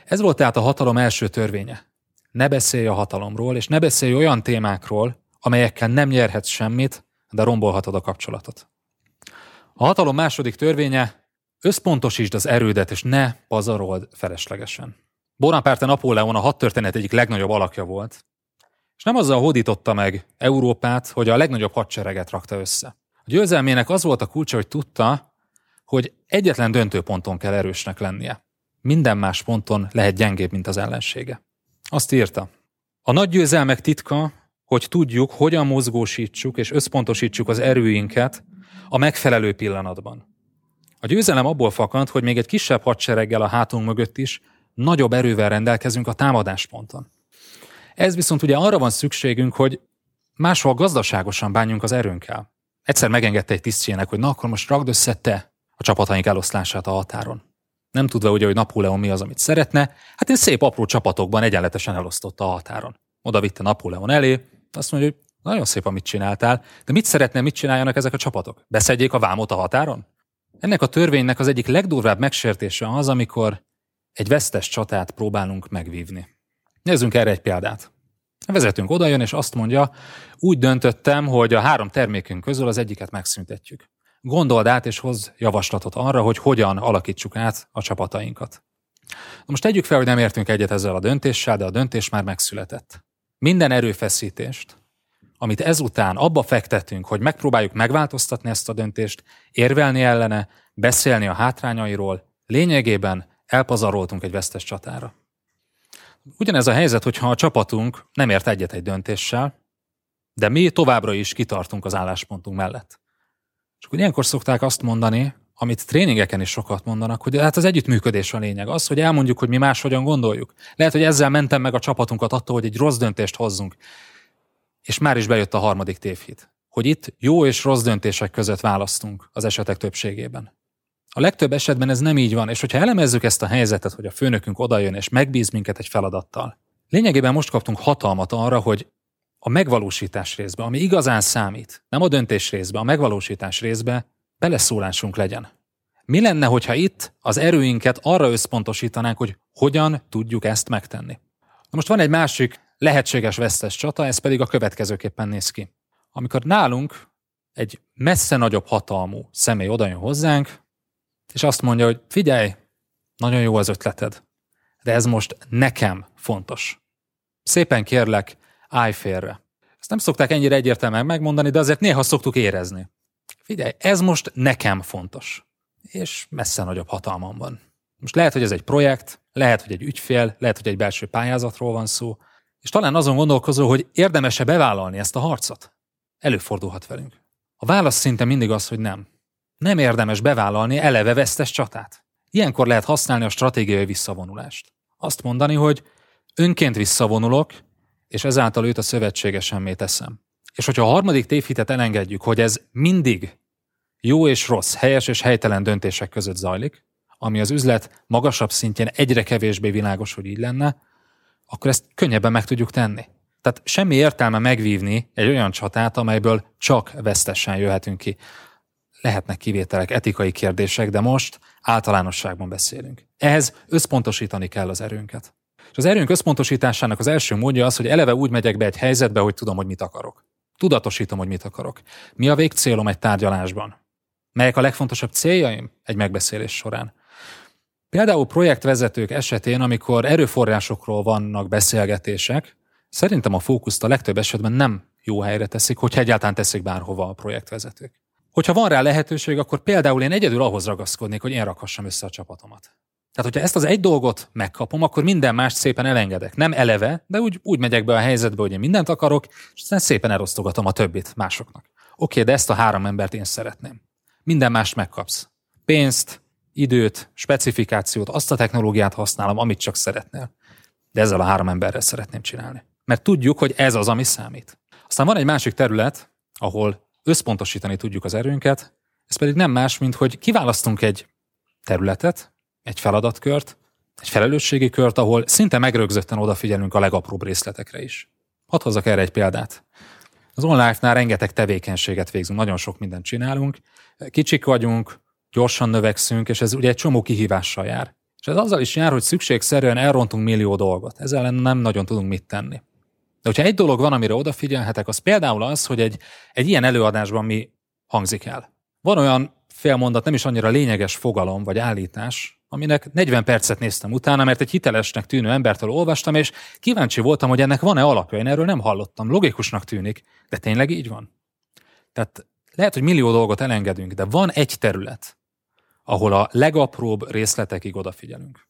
Ez volt tehát a hatalom első törvénye. Ne beszélj a hatalomról, és ne beszélj olyan témákról, amelyekkel nem nyerhetsz semmit, de rombolhatod a kapcsolatot. A hatalom második törvénye, összpontosítsd az erődet, és ne pazarold feleslegesen. Bonaparte Napóleon a hat történet egyik legnagyobb alakja volt, és nem azzal hódította meg Európát, hogy a legnagyobb hadsereget rakta össze. A győzelmének az volt a kulcsa, hogy tudta, hogy egyetlen döntőponton kell erősnek lennie. Minden más ponton lehet gyengébb, mint az ellensége. Azt írta. A nagy győzelmek titka, hogy tudjuk, hogyan mozgósítsuk és összpontosítsuk az erőinket a megfelelő pillanatban. A győzelem abból fakad, hogy még egy kisebb hadsereggel a hátunk mögött is nagyobb erővel rendelkezünk a támadásponton. Ez viszont ugye arra van szükségünk, hogy máshol gazdaságosan bánjunk az erőnkkel. Egyszer megengedte egy tisztjének, hogy na akkor most ragd össze te a csapataink eloszlását a határon. Nem tudva ugye, hogy Napóleon mi az, amit szeretne, hát én szép apró csapatokban egyenletesen elosztotta a határon. Oda vitte Napóleon elé, azt mondja, hogy nagyon szép, amit csináltál, de mit szeretne, mit csináljanak ezek a csapatok? Beszedjék a vámot a határon? Ennek a törvénynek az egyik legdurvább megsértése az, amikor egy vesztes csatát próbálunk megvívni. Nézzünk erre egy példát. A vezetőnk odajön, és azt mondja, úgy döntöttem, hogy a három termékünk közül az egyiket megszüntetjük. Gondold át, és hoz javaslatot arra, hogy hogyan alakítsuk át a csapatainkat. Na most tegyük fel, hogy nem értünk egyet ezzel a döntéssel, de a döntés már megszületett. Minden erőfeszítést, amit ezután abba fektetünk, hogy megpróbáljuk megváltoztatni ezt a döntést, érvelni ellene, beszélni a hátrányairól, lényegében elpazaroltunk egy vesztes csatára. Ugyanez a helyzet, hogyha a csapatunk nem ért egyet egy döntéssel, de mi továbbra is kitartunk az álláspontunk mellett. És akkor ilyenkor szokták azt mondani, amit tréningeken is sokat mondanak, hogy hát az együttműködés a lényeg. Az, hogy elmondjuk, hogy mi máshogyan gondoljuk. Lehet, hogy ezzel mentem meg a csapatunkat attól, hogy egy rossz döntést hozzunk. És már is bejött a harmadik tévhit. Hogy itt jó és rossz döntések között választunk az esetek többségében. A legtöbb esetben ez nem így van, és hogyha elemezzük ezt a helyzetet, hogy a főnökünk odajön és megbíz minket egy feladattal, lényegében most kaptunk hatalmat arra, hogy a megvalósítás részbe, ami igazán számít, nem a döntés részbe, a megvalósítás részbe beleszólásunk legyen. Mi lenne, hogyha itt az erőinket arra összpontosítanánk, hogy hogyan tudjuk ezt megtenni? Na most van egy másik lehetséges vesztes csata, ez pedig a következőképpen néz ki. Amikor nálunk egy messze nagyobb hatalmú személy odajön hozzánk, és azt mondja, hogy figyelj, nagyon jó az ötleted, de ez most nekem fontos. Szépen kérlek, állj félre. Ezt nem szokták ennyire egyértelműen megmondani, de azért néha szoktuk érezni. Figyelj, ez most nekem fontos. És messze nagyobb hatalmam van. Most lehet, hogy ez egy projekt, lehet, hogy egy ügyfél, lehet, hogy egy belső pályázatról van szó, és talán azon gondolkozol, hogy érdemese bevállalni ezt a harcot. Előfordulhat velünk. A válasz szinte mindig az, hogy nem. Nem érdemes bevállalni eleve vesztes csatát. Ilyenkor lehet használni a stratégiai visszavonulást. Azt mondani, hogy önként visszavonulok, és ezáltal őt a szövetségesemmé teszem. És hogyha a harmadik tévhitet elengedjük, hogy ez mindig jó és rossz, helyes és helytelen döntések között zajlik, ami az üzlet magasabb szintjén egyre kevésbé világos, hogy így lenne, akkor ezt könnyebben meg tudjuk tenni. Tehát semmi értelme megvívni egy olyan csatát, amelyből csak vesztesen jöhetünk ki. Lehetnek kivételek, etikai kérdések, de most általánosságban beszélünk. Ehhez összpontosítani kell az erőnket. És az erőnk összpontosításának az első módja az, hogy eleve úgy megyek be egy helyzetbe, hogy tudom, hogy mit akarok. Tudatosítom, hogy mit akarok. Mi a végcélom egy tárgyalásban? Melyek a legfontosabb céljaim egy megbeszélés során? Például projektvezetők esetén, amikor erőforrásokról vannak beszélgetések, szerintem a fókuszt a legtöbb esetben nem jó helyre teszik, hogyha egyáltalán teszik bárhova a projektvezetők. Hogyha van rá lehetőség, akkor például én egyedül ahhoz ragaszkodnék, hogy én rakhassam össze a csapatomat. Tehát, hogyha ezt az egy dolgot megkapom, akkor minden más szépen elengedek. Nem eleve, de úgy, úgy megyek be a helyzetbe, hogy én mindent akarok, és aztán szépen elosztogatom a többit másoknak. Oké, de ezt a három embert én szeretném. Minden más megkapsz. Pénzt, időt, specifikációt, azt a technológiát használom, amit csak szeretnél. De ezzel a három emberrel szeretném csinálni. Mert tudjuk, hogy ez az, ami számít. Aztán van egy másik terület, ahol összpontosítani tudjuk az erőnket, ez pedig nem más, mint hogy kiválasztunk egy területet, egy feladatkört, egy felelősségi kört, ahol szinte megrögzötten odafigyelünk a legapróbb részletekre is. Hadd hozzak erre egy példát. Az online-nál rengeteg tevékenységet végzünk, nagyon sok mindent csinálunk, kicsik vagyunk, gyorsan növekszünk, és ez ugye egy csomó kihívással jár. És ez azzal is jár, hogy szükségszerűen elrontunk millió dolgot. Ezzel nem nagyon tudunk mit tenni. De hogyha egy dolog van, amire odafigyelhetek, az például az, hogy egy, egy ilyen előadásban mi hangzik el. Van olyan félmondat, nem is annyira lényeges fogalom vagy állítás, aminek 40 percet néztem utána, mert egy hitelesnek tűnő embertől olvastam, és kíváncsi voltam, hogy ennek van-e alapja. Én erről nem hallottam. Logikusnak tűnik, de tényleg így van. Tehát lehet, hogy millió dolgot elengedünk, de van egy terület, ahol a legapróbb részletekig odafigyelünk.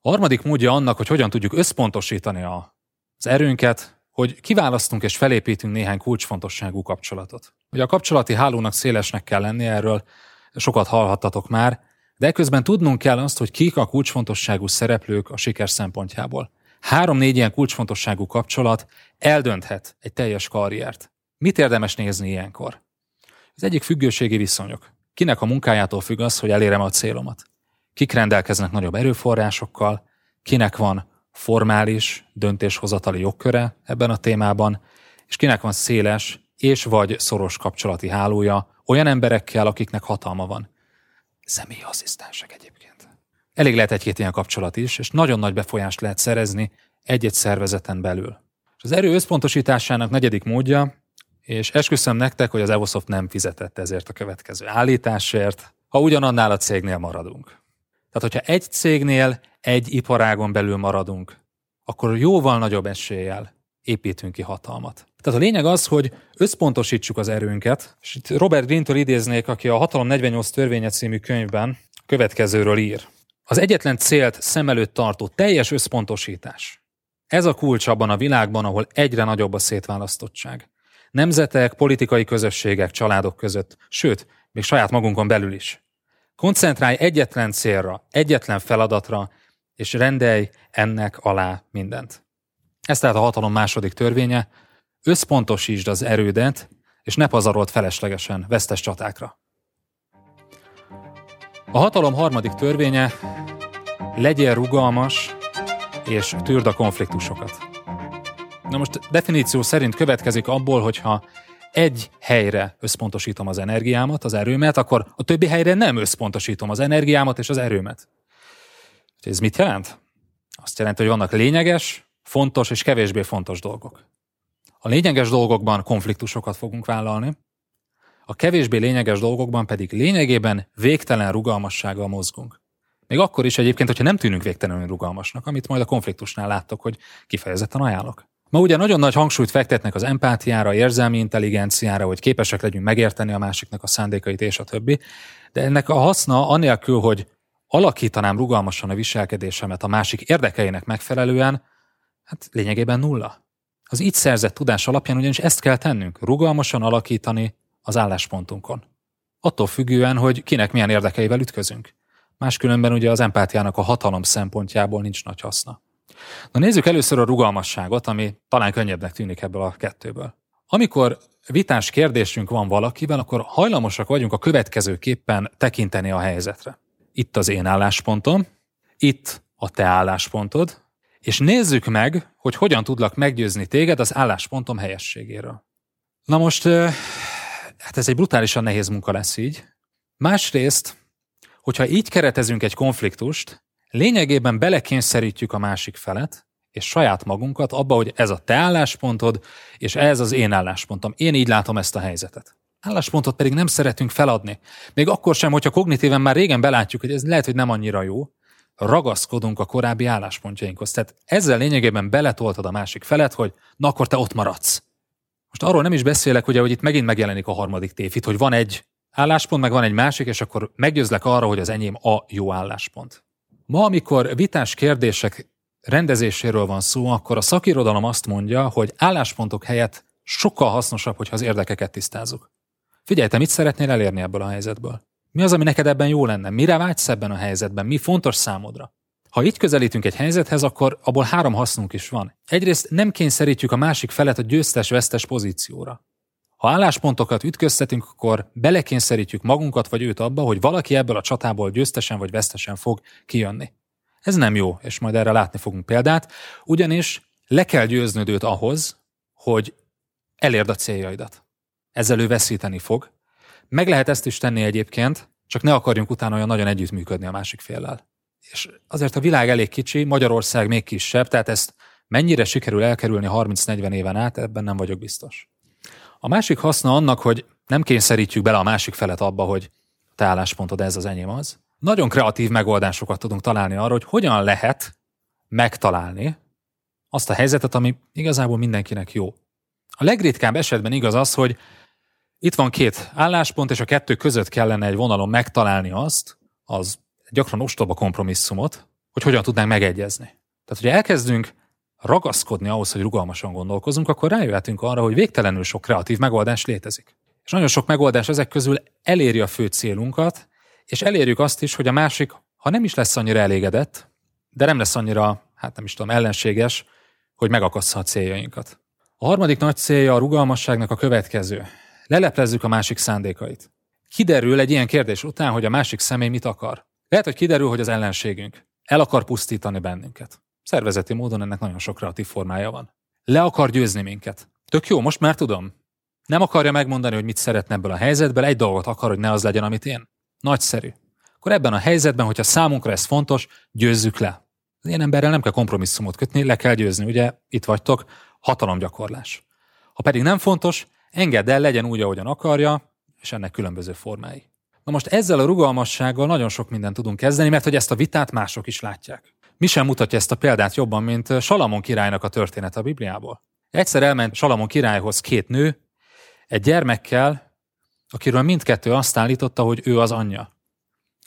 A harmadik módja annak, hogy hogyan tudjuk összpontosítani az erőnket, hogy kiválasztunk és felépítünk néhány kulcsfontosságú kapcsolatot. Ugye a kapcsolati hálónak szélesnek kell lenni, erről sokat hallhattatok már, de közben tudnunk kell azt, hogy kik a kulcsfontosságú szereplők a siker szempontjából. Három-négy ilyen kulcsfontosságú kapcsolat eldönthet egy teljes karriert. Mit érdemes nézni ilyenkor? Az egyik függőségi viszonyok. Kinek a munkájától függ az, hogy elérem a célomat? Kik rendelkeznek nagyobb erőforrásokkal? Kinek van formális döntéshozatali jogköre ebben a témában? És kinek van széles és vagy szoros kapcsolati hálója olyan emberekkel, akiknek hatalma van? Személyi asszisztensek egyébként. Elég lehet egy-két ilyen kapcsolat is, és nagyon nagy befolyást lehet szerezni egy-egy szervezeten belül. És az erő összpontosításának negyedik módja és esküszöm nektek, hogy az Evosoft nem fizetett ezért a következő állításért, ha ugyanannál a cégnél maradunk. Tehát, hogyha egy cégnél, egy iparágon belül maradunk, akkor jóval nagyobb eséllyel építünk ki hatalmat. Tehát a lényeg az, hogy összpontosítsuk az erőnket, és itt Robert Greene-től idéznék, aki a Hatalom 48 törvénye című könyvben következőről ír. Az egyetlen célt szem előtt tartó teljes összpontosítás. Ez a kulcs abban a világban, ahol egyre nagyobb a szétválasztottság nemzetek, politikai közösségek, családok között, sőt, még saját magunkon belül is. Koncentrálj egyetlen célra, egyetlen feladatra, és rendelj ennek alá mindent. Ez tehát a hatalom második törvénye, összpontosítsd az erődet, és ne pazarolt feleslegesen vesztes csatákra. A hatalom harmadik törvénye, legyél rugalmas, és tűrd a konfliktusokat. Na most definíció szerint következik abból, hogyha egy helyre összpontosítom az energiámat, az erőmet, akkor a többi helyre nem összpontosítom az energiámat és az erőmet. Ez mit jelent? Azt jelenti, hogy vannak lényeges, fontos és kevésbé fontos dolgok. A lényeges dolgokban konfliktusokat fogunk vállalni, a kevésbé lényeges dolgokban pedig lényegében végtelen rugalmassággal mozgunk. Még akkor is egyébként, hogyha nem tűnünk végtelenül rugalmasnak, amit majd a konfliktusnál láttok, hogy kifejezetten ajánlok. Ma ugye nagyon nagy hangsúlyt fektetnek az empátiára, érzelmi intelligenciára, hogy képesek legyünk megérteni a másiknak a szándékait és a többi, de ennek a haszna anélkül, hogy alakítanám rugalmasan a viselkedésemet a másik érdekeinek megfelelően, hát lényegében nulla. Az így szerzett tudás alapján ugyanis ezt kell tennünk, rugalmasan alakítani az álláspontunkon. Attól függően, hogy kinek milyen érdekeivel ütközünk. Máskülönben ugye az empátiának a hatalom szempontjából nincs nagy haszna. Na nézzük először a rugalmasságot, ami talán könnyebbnek tűnik ebből a kettőből. Amikor vitás kérdésünk van valakivel, akkor hajlamosak vagyunk a következőképpen tekinteni a helyzetre. Itt az én álláspontom, itt a te álláspontod, és nézzük meg, hogy hogyan tudlak meggyőzni téged az álláspontom helyességéről. Na most, hát ez egy brutálisan nehéz munka lesz így, Másrészt, hogyha így keretezünk egy konfliktust, lényegében belekényszerítjük a másik felet, és saját magunkat abba, hogy ez a te álláspontod, és ez az én álláspontom. Én így látom ezt a helyzetet. Álláspontot pedig nem szeretünk feladni. Még akkor sem, hogyha kognitíven már régen belátjuk, hogy ez lehet, hogy nem annyira jó, ragaszkodunk a korábbi álláspontjainkhoz. Tehát ezzel lényegében beletoltad a másik felet, hogy na akkor te ott maradsz. Most arról nem is beszélek, ugye, hogy itt megint megjelenik a harmadik tévhit, hogy van egy álláspont, meg van egy másik, és akkor meggyőzlek arra, hogy az enyém a jó álláspont. Ma, amikor vitás kérdések rendezéséről van szó, akkor a szakirodalom azt mondja, hogy álláspontok helyett sokkal hasznosabb, hogyha az érdekeket tisztázunk. Figyelj, te mit szeretnél elérni ebből a helyzetből? Mi az, ami neked ebben jó lenne? Mire vágysz ebben a helyzetben? Mi fontos számodra? Ha így közelítünk egy helyzethez, akkor abból három hasznunk is van. Egyrészt nem kényszerítjük a másik felet a győztes-vesztes pozícióra. Ha álláspontokat ütköztetünk, akkor belekényszerítjük magunkat vagy őt abba, hogy valaki ebből a csatából győztesen vagy vesztesen fog kijönni. Ez nem jó, és majd erre látni fogunk példát, ugyanis le kell győznöd őt ahhoz, hogy elérd a céljaidat. Ezzel ő veszíteni fog. Meg lehet ezt is tenni egyébként, csak ne akarjunk utána olyan nagyon együttműködni a másik féllel. És azért a világ elég kicsi, Magyarország még kisebb, tehát ezt mennyire sikerül elkerülni 30-40 éven át, ebben nem vagyok biztos. A másik haszna annak, hogy nem kényszerítjük bele a másik felet abba, hogy te álláspontod ez az enyém az. Nagyon kreatív megoldásokat tudunk találni arra, hogy hogyan lehet megtalálni azt a helyzetet, ami igazából mindenkinek jó. A legritkább esetben igaz az, hogy itt van két álláspont, és a kettő között kellene egy vonalon megtalálni azt, az gyakran ostoba kompromisszumot, hogy hogyan tudnánk megegyezni. Tehát, hogyha elkezdünk ragaszkodni ahhoz, hogy rugalmasan gondolkozunk, akkor rájöhetünk arra, hogy végtelenül sok kreatív megoldás létezik. És nagyon sok megoldás ezek közül eléri a fő célunkat, és elérjük azt is, hogy a másik, ha nem is lesz annyira elégedett, de nem lesz annyira, hát nem is tudom, ellenséges, hogy megakassza a céljainkat. A harmadik nagy célja a rugalmasságnak a következő. Leleplezzük a másik szándékait. Kiderül egy ilyen kérdés után, hogy a másik személy mit akar. Lehet, hogy kiderül, hogy az ellenségünk el akar pusztítani bennünket. Szervezeti módon ennek nagyon sok kreatív formája van. Le akar győzni minket. Tök jó, most már tudom. Nem akarja megmondani, hogy mit szeretne ebből a helyzetből, egy dolgot akar, hogy ne az legyen, amit én. Nagyszerű. Akkor ebben a helyzetben, hogyha számunkra ez fontos, győzzük le. Az ilyen emberrel nem kell kompromisszumot kötni, le kell győzni. Ugye itt vagytok, hatalomgyakorlás. Ha pedig nem fontos, engedd el, legyen úgy, ahogyan akarja, és ennek különböző formái. Na most ezzel a rugalmassággal nagyon sok mindent tudunk kezdeni, mert hogy ezt a vitát mások is látják. Mi sem mutatja ezt a példát jobban, mint Salamon királynak a történet a Bibliából. Egyszer elment Salamon királyhoz két nő, egy gyermekkel, akiről mindkettő azt állította, hogy ő az anyja.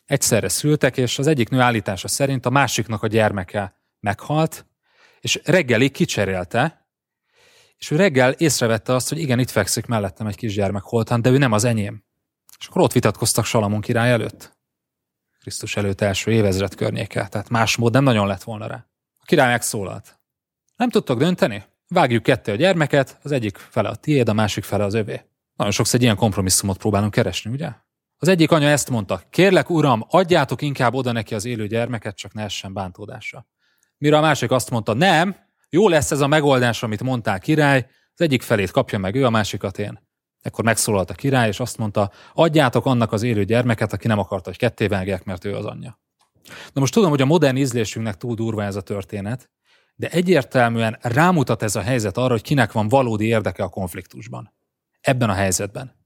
Egyszerre szültek, és az egyik nő állítása szerint a másiknak a gyermeke meghalt, és reggelig kicserélte, és ő reggel észrevette azt, hogy igen, itt fekszik mellettem egy kisgyermek holtan, de ő nem az enyém. És akkor ott vitatkoztak Salamon király előtt. Krisztus előtt első évezred környéke, tehát más mód nem nagyon lett volna rá. A király megszólalt. Nem tudtok dönteni? Vágjuk ketté a gyermeket, az egyik fele a tiéd, a másik fele az övé. Nagyon sokszor egy ilyen kompromisszumot próbálunk keresni, ugye? Az egyik anya ezt mondta, kérlek uram, adjátok inkább oda neki az élő gyermeket, csak ne essen bántódásra. Mire a másik azt mondta, nem, jó lesz ez a megoldás, amit mondtál király, az egyik felét kapja meg ő, a másikat én. Ekkor megszólalt a király, és azt mondta, adjátok annak az élő gyermeket, aki nem akarta, hogy ketté vágják, mert ő az anyja. Na most tudom, hogy a modern ízlésünknek túl durva ez a történet, de egyértelműen rámutat ez a helyzet arra, hogy kinek van valódi érdeke a konfliktusban. Ebben a helyzetben.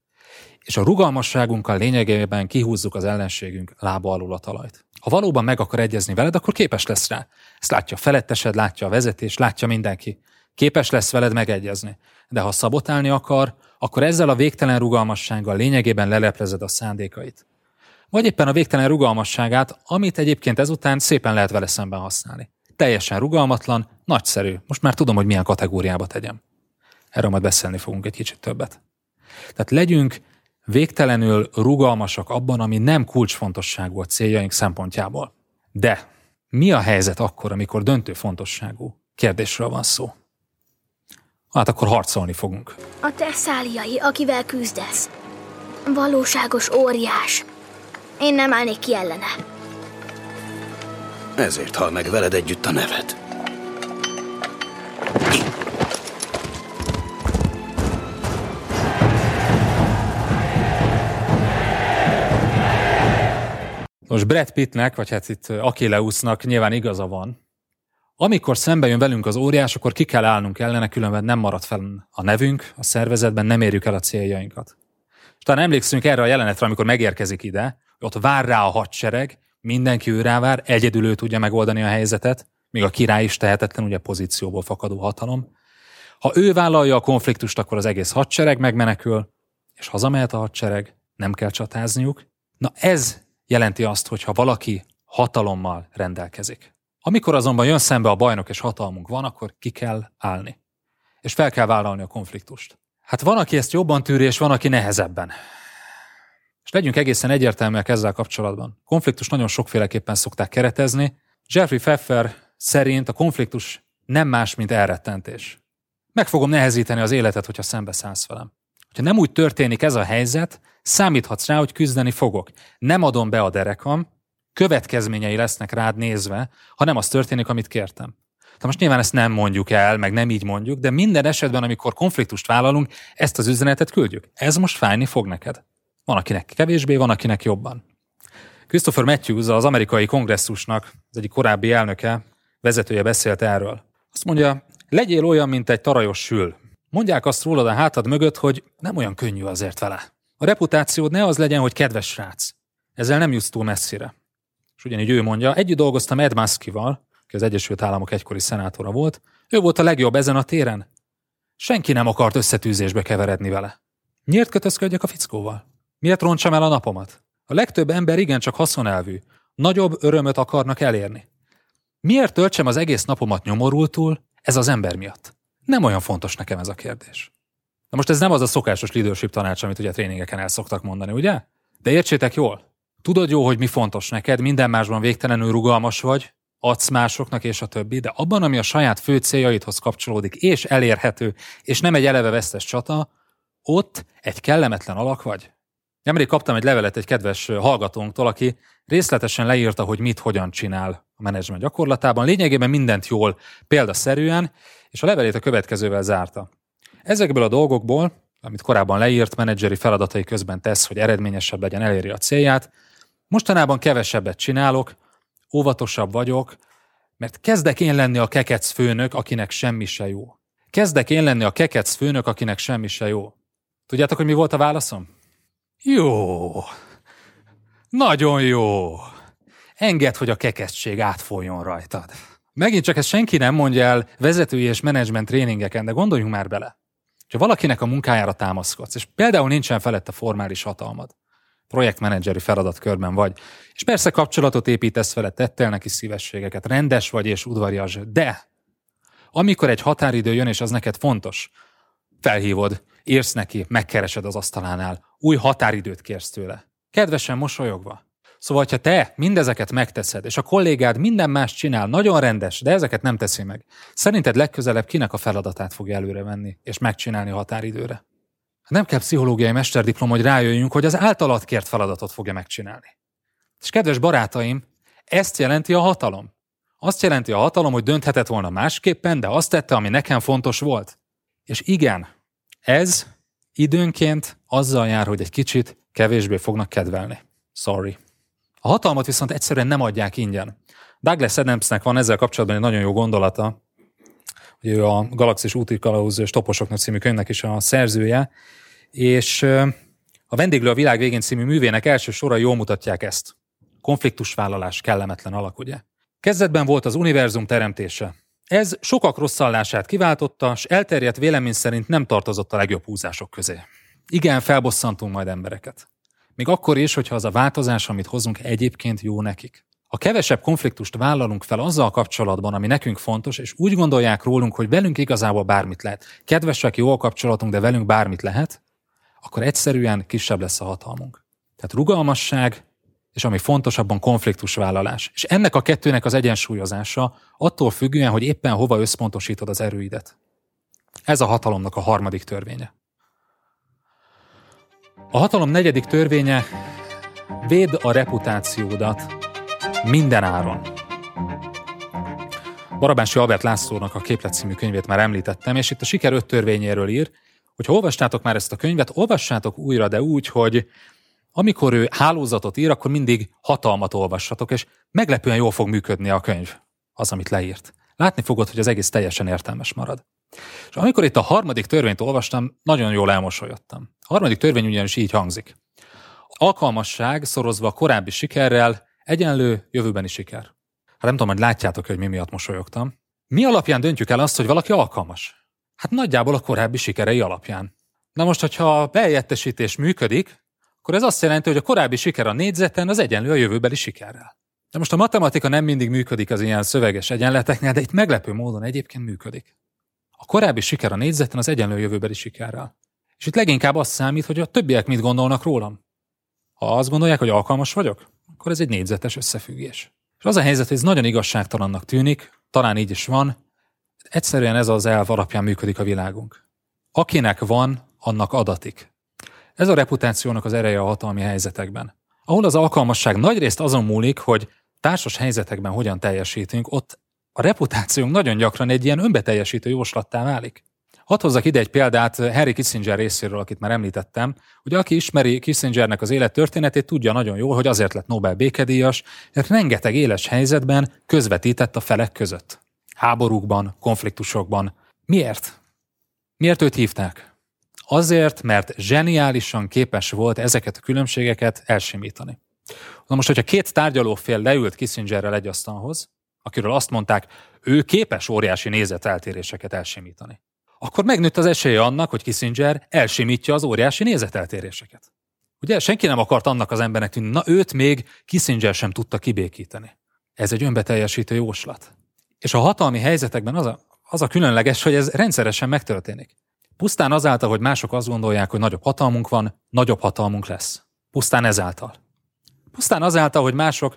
És a rugalmasságunkkal lényegében kihúzzuk az ellenségünk lába alul a talajt. Ha valóban meg akar egyezni veled, akkor képes lesz rá. Ezt látja a felettesed, látja a vezetés, látja mindenki. Képes lesz veled megegyezni. De ha szabotálni akar, akkor ezzel a végtelen rugalmassággal lényegében leleplezed a szándékait. Vagy éppen a végtelen rugalmasságát, amit egyébként ezután szépen lehet vele szemben használni. Teljesen rugalmatlan, nagyszerű. Most már tudom, hogy milyen kategóriába tegyem. Erről majd beszélni fogunk egy kicsit többet. Tehát legyünk végtelenül rugalmasak abban, ami nem kulcsfontosságú a céljaink szempontjából. De mi a helyzet akkor, amikor döntő fontosságú kérdésről van szó? Hát akkor harcolni fogunk. A teszáliai, akivel küzdesz. Valóságos óriás. Én nem állnék ki ellene. Ezért hal meg veled együtt a neved. Most Brad Pittnek, vagy hát itt Achilleusnak nyilván igaza van. Amikor szembe jön velünk az óriás, akkor ki kell állnunk ellene, különben nem marad fel a nevünk, a szervezetben nem érjük el a céljainkat. És talán emlékszünk erre a jelenetre, amikor megérkezik ide, ott vár rá a hadsereg, mindenki ő rá vár, egyedül ő tudja megoldani a helyzetet, még a király is tehetetlen, ugye pozícióból fakadó hatalom. Ha ő vállalja a konfliktust, akkor az egész hadsereg megmenekül, és hazamehet a hadsereg, nem kell csatázniuk. Na ez jelenti azt, hogy ha valaki hatalommal rendelkezik. Amikor azonban jön szembe a bajnok és hatalmunk van, akkor ki kell állni. És fel kell vállalni a konfliktust. Hát van, aki ezt jobban tűri, és van, aki nehezebben. És legyünk egészen egyértelműek ezzel kapcsolatban. Konfliktus nagyon sokféleképpen szokták keretezni. Jeffrey Pfeffer szerint a konfliktus nem más, mint elrettentés. Meg fogom nehezíteni az életet, hogyha szembe szállsz velem. Ha nem úgy történik ez a helyzet, számíthatsz rá, hogy küzdeni fogok. Nem adom be a derekam, következményei lesznek rád nézve, ha nem az történik, amit kértem. De most nyilván ezt nem mondjuk el, meg nem így mondjuk, de minden esetben, amikor konfliktust vállalunk, ezt az üzenetet küldjük. Ez most fájni fog neked. Van, akinek kevésbé, van, akinek jobban. Christopher Matthews, az amerikai kongresszusnak az egyik korábbi elnöke, vezetője beszélt erről. Azt mondja, legyél olyan, mint egy tarajos sül. Mondják azt rólad a hátad mögött, hogy nem olyan könnyű azért vele. A reputációd ne az legyen, hogy kedves srác. Ezzel nem jutsz túl messzire. És ugyanígy ő mondja, együtt dolgoztam Ed Muskival, aki az Egyesült Államok egykori szenátora volt, ő volt a legjobb ezen a téren. Senki nem akart összetűzésbe keveredni vele. Miért kötözködjek a fickóval? Miért roncsam el a napomat? A legtöbb ember igencsak haszonelvű. Nagyobb örömöt akarnak elérni. Miért töltsem az egész napomat nyomorultul? Ez az ember miatt. Nem olyan fontos nekem ez a kérdés. Na most ez nem az a szokásos leadership tanács, amit ugye tréningeken el szoktak mondani, ugye? De értsétek jól. Tudod jó, hogy mi fontos neked, minden másban végtelenül rugalmas vagy, adsz másoknak és a többi, de abban, ami a saját fő céljaidhoz kapcsolódik, és elérhető, és nem egy eleve vesztes csata, ott egy kellemetlen alak vagy. Nemrég kaptam egy levelet egy kedves hallgatónktól, aki részletesen leírta, hogy mit, hogyan csinál a menedzsment gyakorlatában, lényegében mindent jól, példaszerűen, és a levelét a következővel zárta. Ezekből a dolgokból, amit korábban leírt, menedzseri feladatai közben tesz, hogy eredményesebb legyen, eléri a célját, mostanában kevesebbet csinálok, óvatosabb vagyok, mert kezdek én lenni a kekec főnök, akinek semmi se jó. Kezdek én lenni a kekec főnök, akinek semmi se jó. Tudjátok, hogy mi volt a válaszom? Jó. Nagyon jó. Engedd, hogy a kekectség átfoljon rajtad. Megint csak ezt senki nem mondja el vezetői és menedzsment tréningeken, de gondoljunk már bele. Ha valakinek a munkájára támaszkodsz, és például nincsen felette formális hatalmad, projektmenedzseri feladatkörben vagy, és persze kapcsolatot építesz vele, tettél neki szívességeket, rendes vagy és udvarias, de amikor egy határidő jön, és az neked fontos, felhívod, írsz neki, megkeresed az asztalánál, új határidőt kérsz tőle. Kedvesen mosolyogva. Szóval, ha te mindezeket megteszed, és a kollégád minden más csinál, nagyon rendes, de ezeket nem teszi meg, szerinted legközelebb kinek a feladatát fog előre venni, és megcsinálni a határidőre? Nem kell pszichológiai mesterdiplom, hogy rájöjjünk, hogy az általad kért feladatot fogja megcsinálni. És kedves barátaim, ezt jelenti a hatalom. Azt jelenti a hatalom, hogy dönthetett volna másképpen, de azt tette, ami nekem fontos volt. És igen, ez időnként azzal jár, hogy egy kicsit kevésbé fognak kedvelni. Sorry. A hatalmat viszont egyszerűen nem adják ingyen. Douglas Adamsnek van ezzel kapcsolatban egy nagyon jó gondolata, hogy ő a Galaxis úti kalauz Toposoknak című könyvnek is a szerzője, és a Vendéglő a világ végén című művének első sora jól mutatják ezt. Konfliktusvállalás kellemetlen alak, ugye? Kezdetben volt az univerzum teremtése. Ez sokak rosszallását kiváltotta, és elterjedt vélemény szerint nem tartozott a legjobb húzások közé. Igen, felbosszantunk majd embereket. Még akkor is, hogyha az a változás, amit hozunk, egyébként jó nekik. Ha kevesebb konfliktust vállalunk fel azzal kapcsolatban, ami nekünk fontos, és úgy gondolják rólunk, hogy velünk igazából bármit lehet, kedvesek, jó a kapcsolatunk, de velünk bármit lehet, akkor egyszerűen kisebb lesz a hatalmunk. Tehát rugalmasság, és ami fontosabban konfliktusvállalás. És ennek a kettőnek az egyensúlyozása attól függően, hogy éppen hova összpontosítod az erőidet. Ez a hatalomnak a harmadik törvénye. A hatalom negyedik törvénye, véd a reputációdat minden áron. Barabási Albert Lászlónak a Képlet című könyvét már említettem, és itt a siker öt törvényéről ír, hogy ha olvastátok már ezt a könyvet, olvassátok újra, de úgy, hogy amikor ő hálózatot ír, akkor mindig hatalmat olvassatok, és meglepően jól fog működni a könyv, az, amit leírt. Látni fogod, hogy az egész teljesen értelmes marad. És amikor itt a harmadik törvényt olvastam, nagyon jól elmosolyodtam. A harmadik törvény ugyanis így hangzik. Alkalmasság szorozva korábbi sikerrel egyenlő jövőbeni siker. Hát nem tudom, hogy látjátok, hogy mi miatt mosolyogtam. Mi alapján döntjük el azt, hogy valaki alkalmas? Hát nagyjából a korábbi sikerei alapján. Na most, hogyha a bejelentesítés működik, akkor ez azt jelenti, hogy a korábbi siker a négyzeten az egyenlő a jövőbeli sikerrel. De most a matematika nem mindig működik az ilyen szöveges egyenleteknél, de itt meglepő módon egyébként működik. A korábbi siker a négyzeten az egyenlő jövőbeli sikerrel. És itt leginkább azt számít, hogy a többiek mit gondolnak rólam. Ha azt gondolják, hogy alkalmas vagyok, akkor ez egy négyzetes összefüggés. És az a helyzet, hogy ez nagyon igazságtalannak tűnik, talán így is van, egyszerűen ez az elv alapján működik a világunk. Akinek van, annak adatik. Ez a reputációnak az ereje a hatalmi helyzetekben. Ahol az alkalmasság nagyrészt azon múlik, hogy társas helyzetekben hogyan teljesítünk, ott a reputációnk nagyon gyakran egy ilyen önbeteljesítő jóslattá válik. Hadd hozzak ide egy példát Harry Kissinger részéről, akit már említettem. Ugye aki ismeri Kissingernek az élettörténetét, tudja nagyon jól, hogy azért lett Nobel békedíjas, mert rengeteg éles helyzetben közvetített a felek között. Háborúkban, konfliktusokban. Miért? Miért őt hívták? Azért, mert zseniálisan képes volt ezeket a különbségeket elsimítani. Na most, hogyha két tárgyalófél leült Kissingerrel egy asztalhoz, akiről azt mondták, ő képes óriási nézeteltéréseket elsimítani, akkor megnőtt az esélye annak, hogy Kissinger elsimítja az óriási nézeteltéréseket. Ugye senki nem akart annak az embernek tűnni, na őt még Kissinger sem tudta kibékíteni. Ez egy önbeteljesítő jóslat. És a hatalmi helyzetekben az a, az a különleges, hogy ez rendszeresen megtörténik. Pusztán azáltal, hogy mások azt gondolják, hogy nagyobb hatalmunk van, nagyobb hatalmunk lesz. Pusztán ezáltal. Pusztán azáltal, hogy mások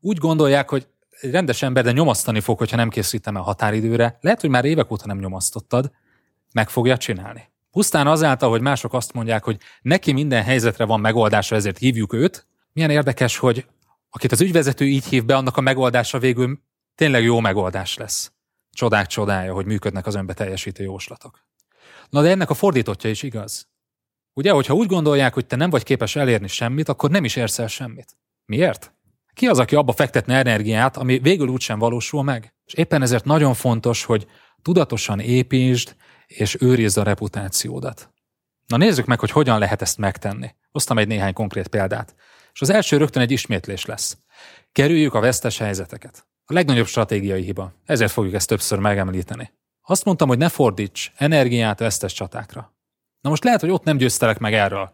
úgy gondolják, hogy egy rendes ember, de nyomasztani fog, hogyha nem készítem el határidőre. Lehet, hogy már évek óta nem nyomasztottad, meg fogja csinálni. Pusztán azáltal, hogy mások azt mondják, hogy neki minden helyzetre van megoldása, ezért hívjuk őt. Milyen érdekes, hogy akit az ügyvezető így hív be, annak a megoldása végül tényleg jó megoldás lesz. Csodák csodája, hogy működnek az önbeteljesítő jóslatok. Na de ennek a fordítottja is igaz. Ugye, hogyha úgy gondolják, hogy te nem vagy képes elérni semmit, akkor nem is érsz el semmit. Miért? Ki az, aki abba fektetne energiát, ami végül úgysem valósul meg? És éppen ezért nagyon fontos, hogy tudatosan építsd és őrizd a reputációdat. Na nézzük meg, hogy hogyan lehet ezt megtenni. Hoztam egy néhány konkrét példát. És az első rögtön egy ismétlés lesz. Kerüljük a vesztes helyzeteket. A legnagyobb stratégiai hiba. Ezért fogjuk ezt többször megemlíteni. Azt mondtam, hogy ne fordíts energiát vesztes csatákra. Na most lehet, hogy ott nem győztelek meg erről.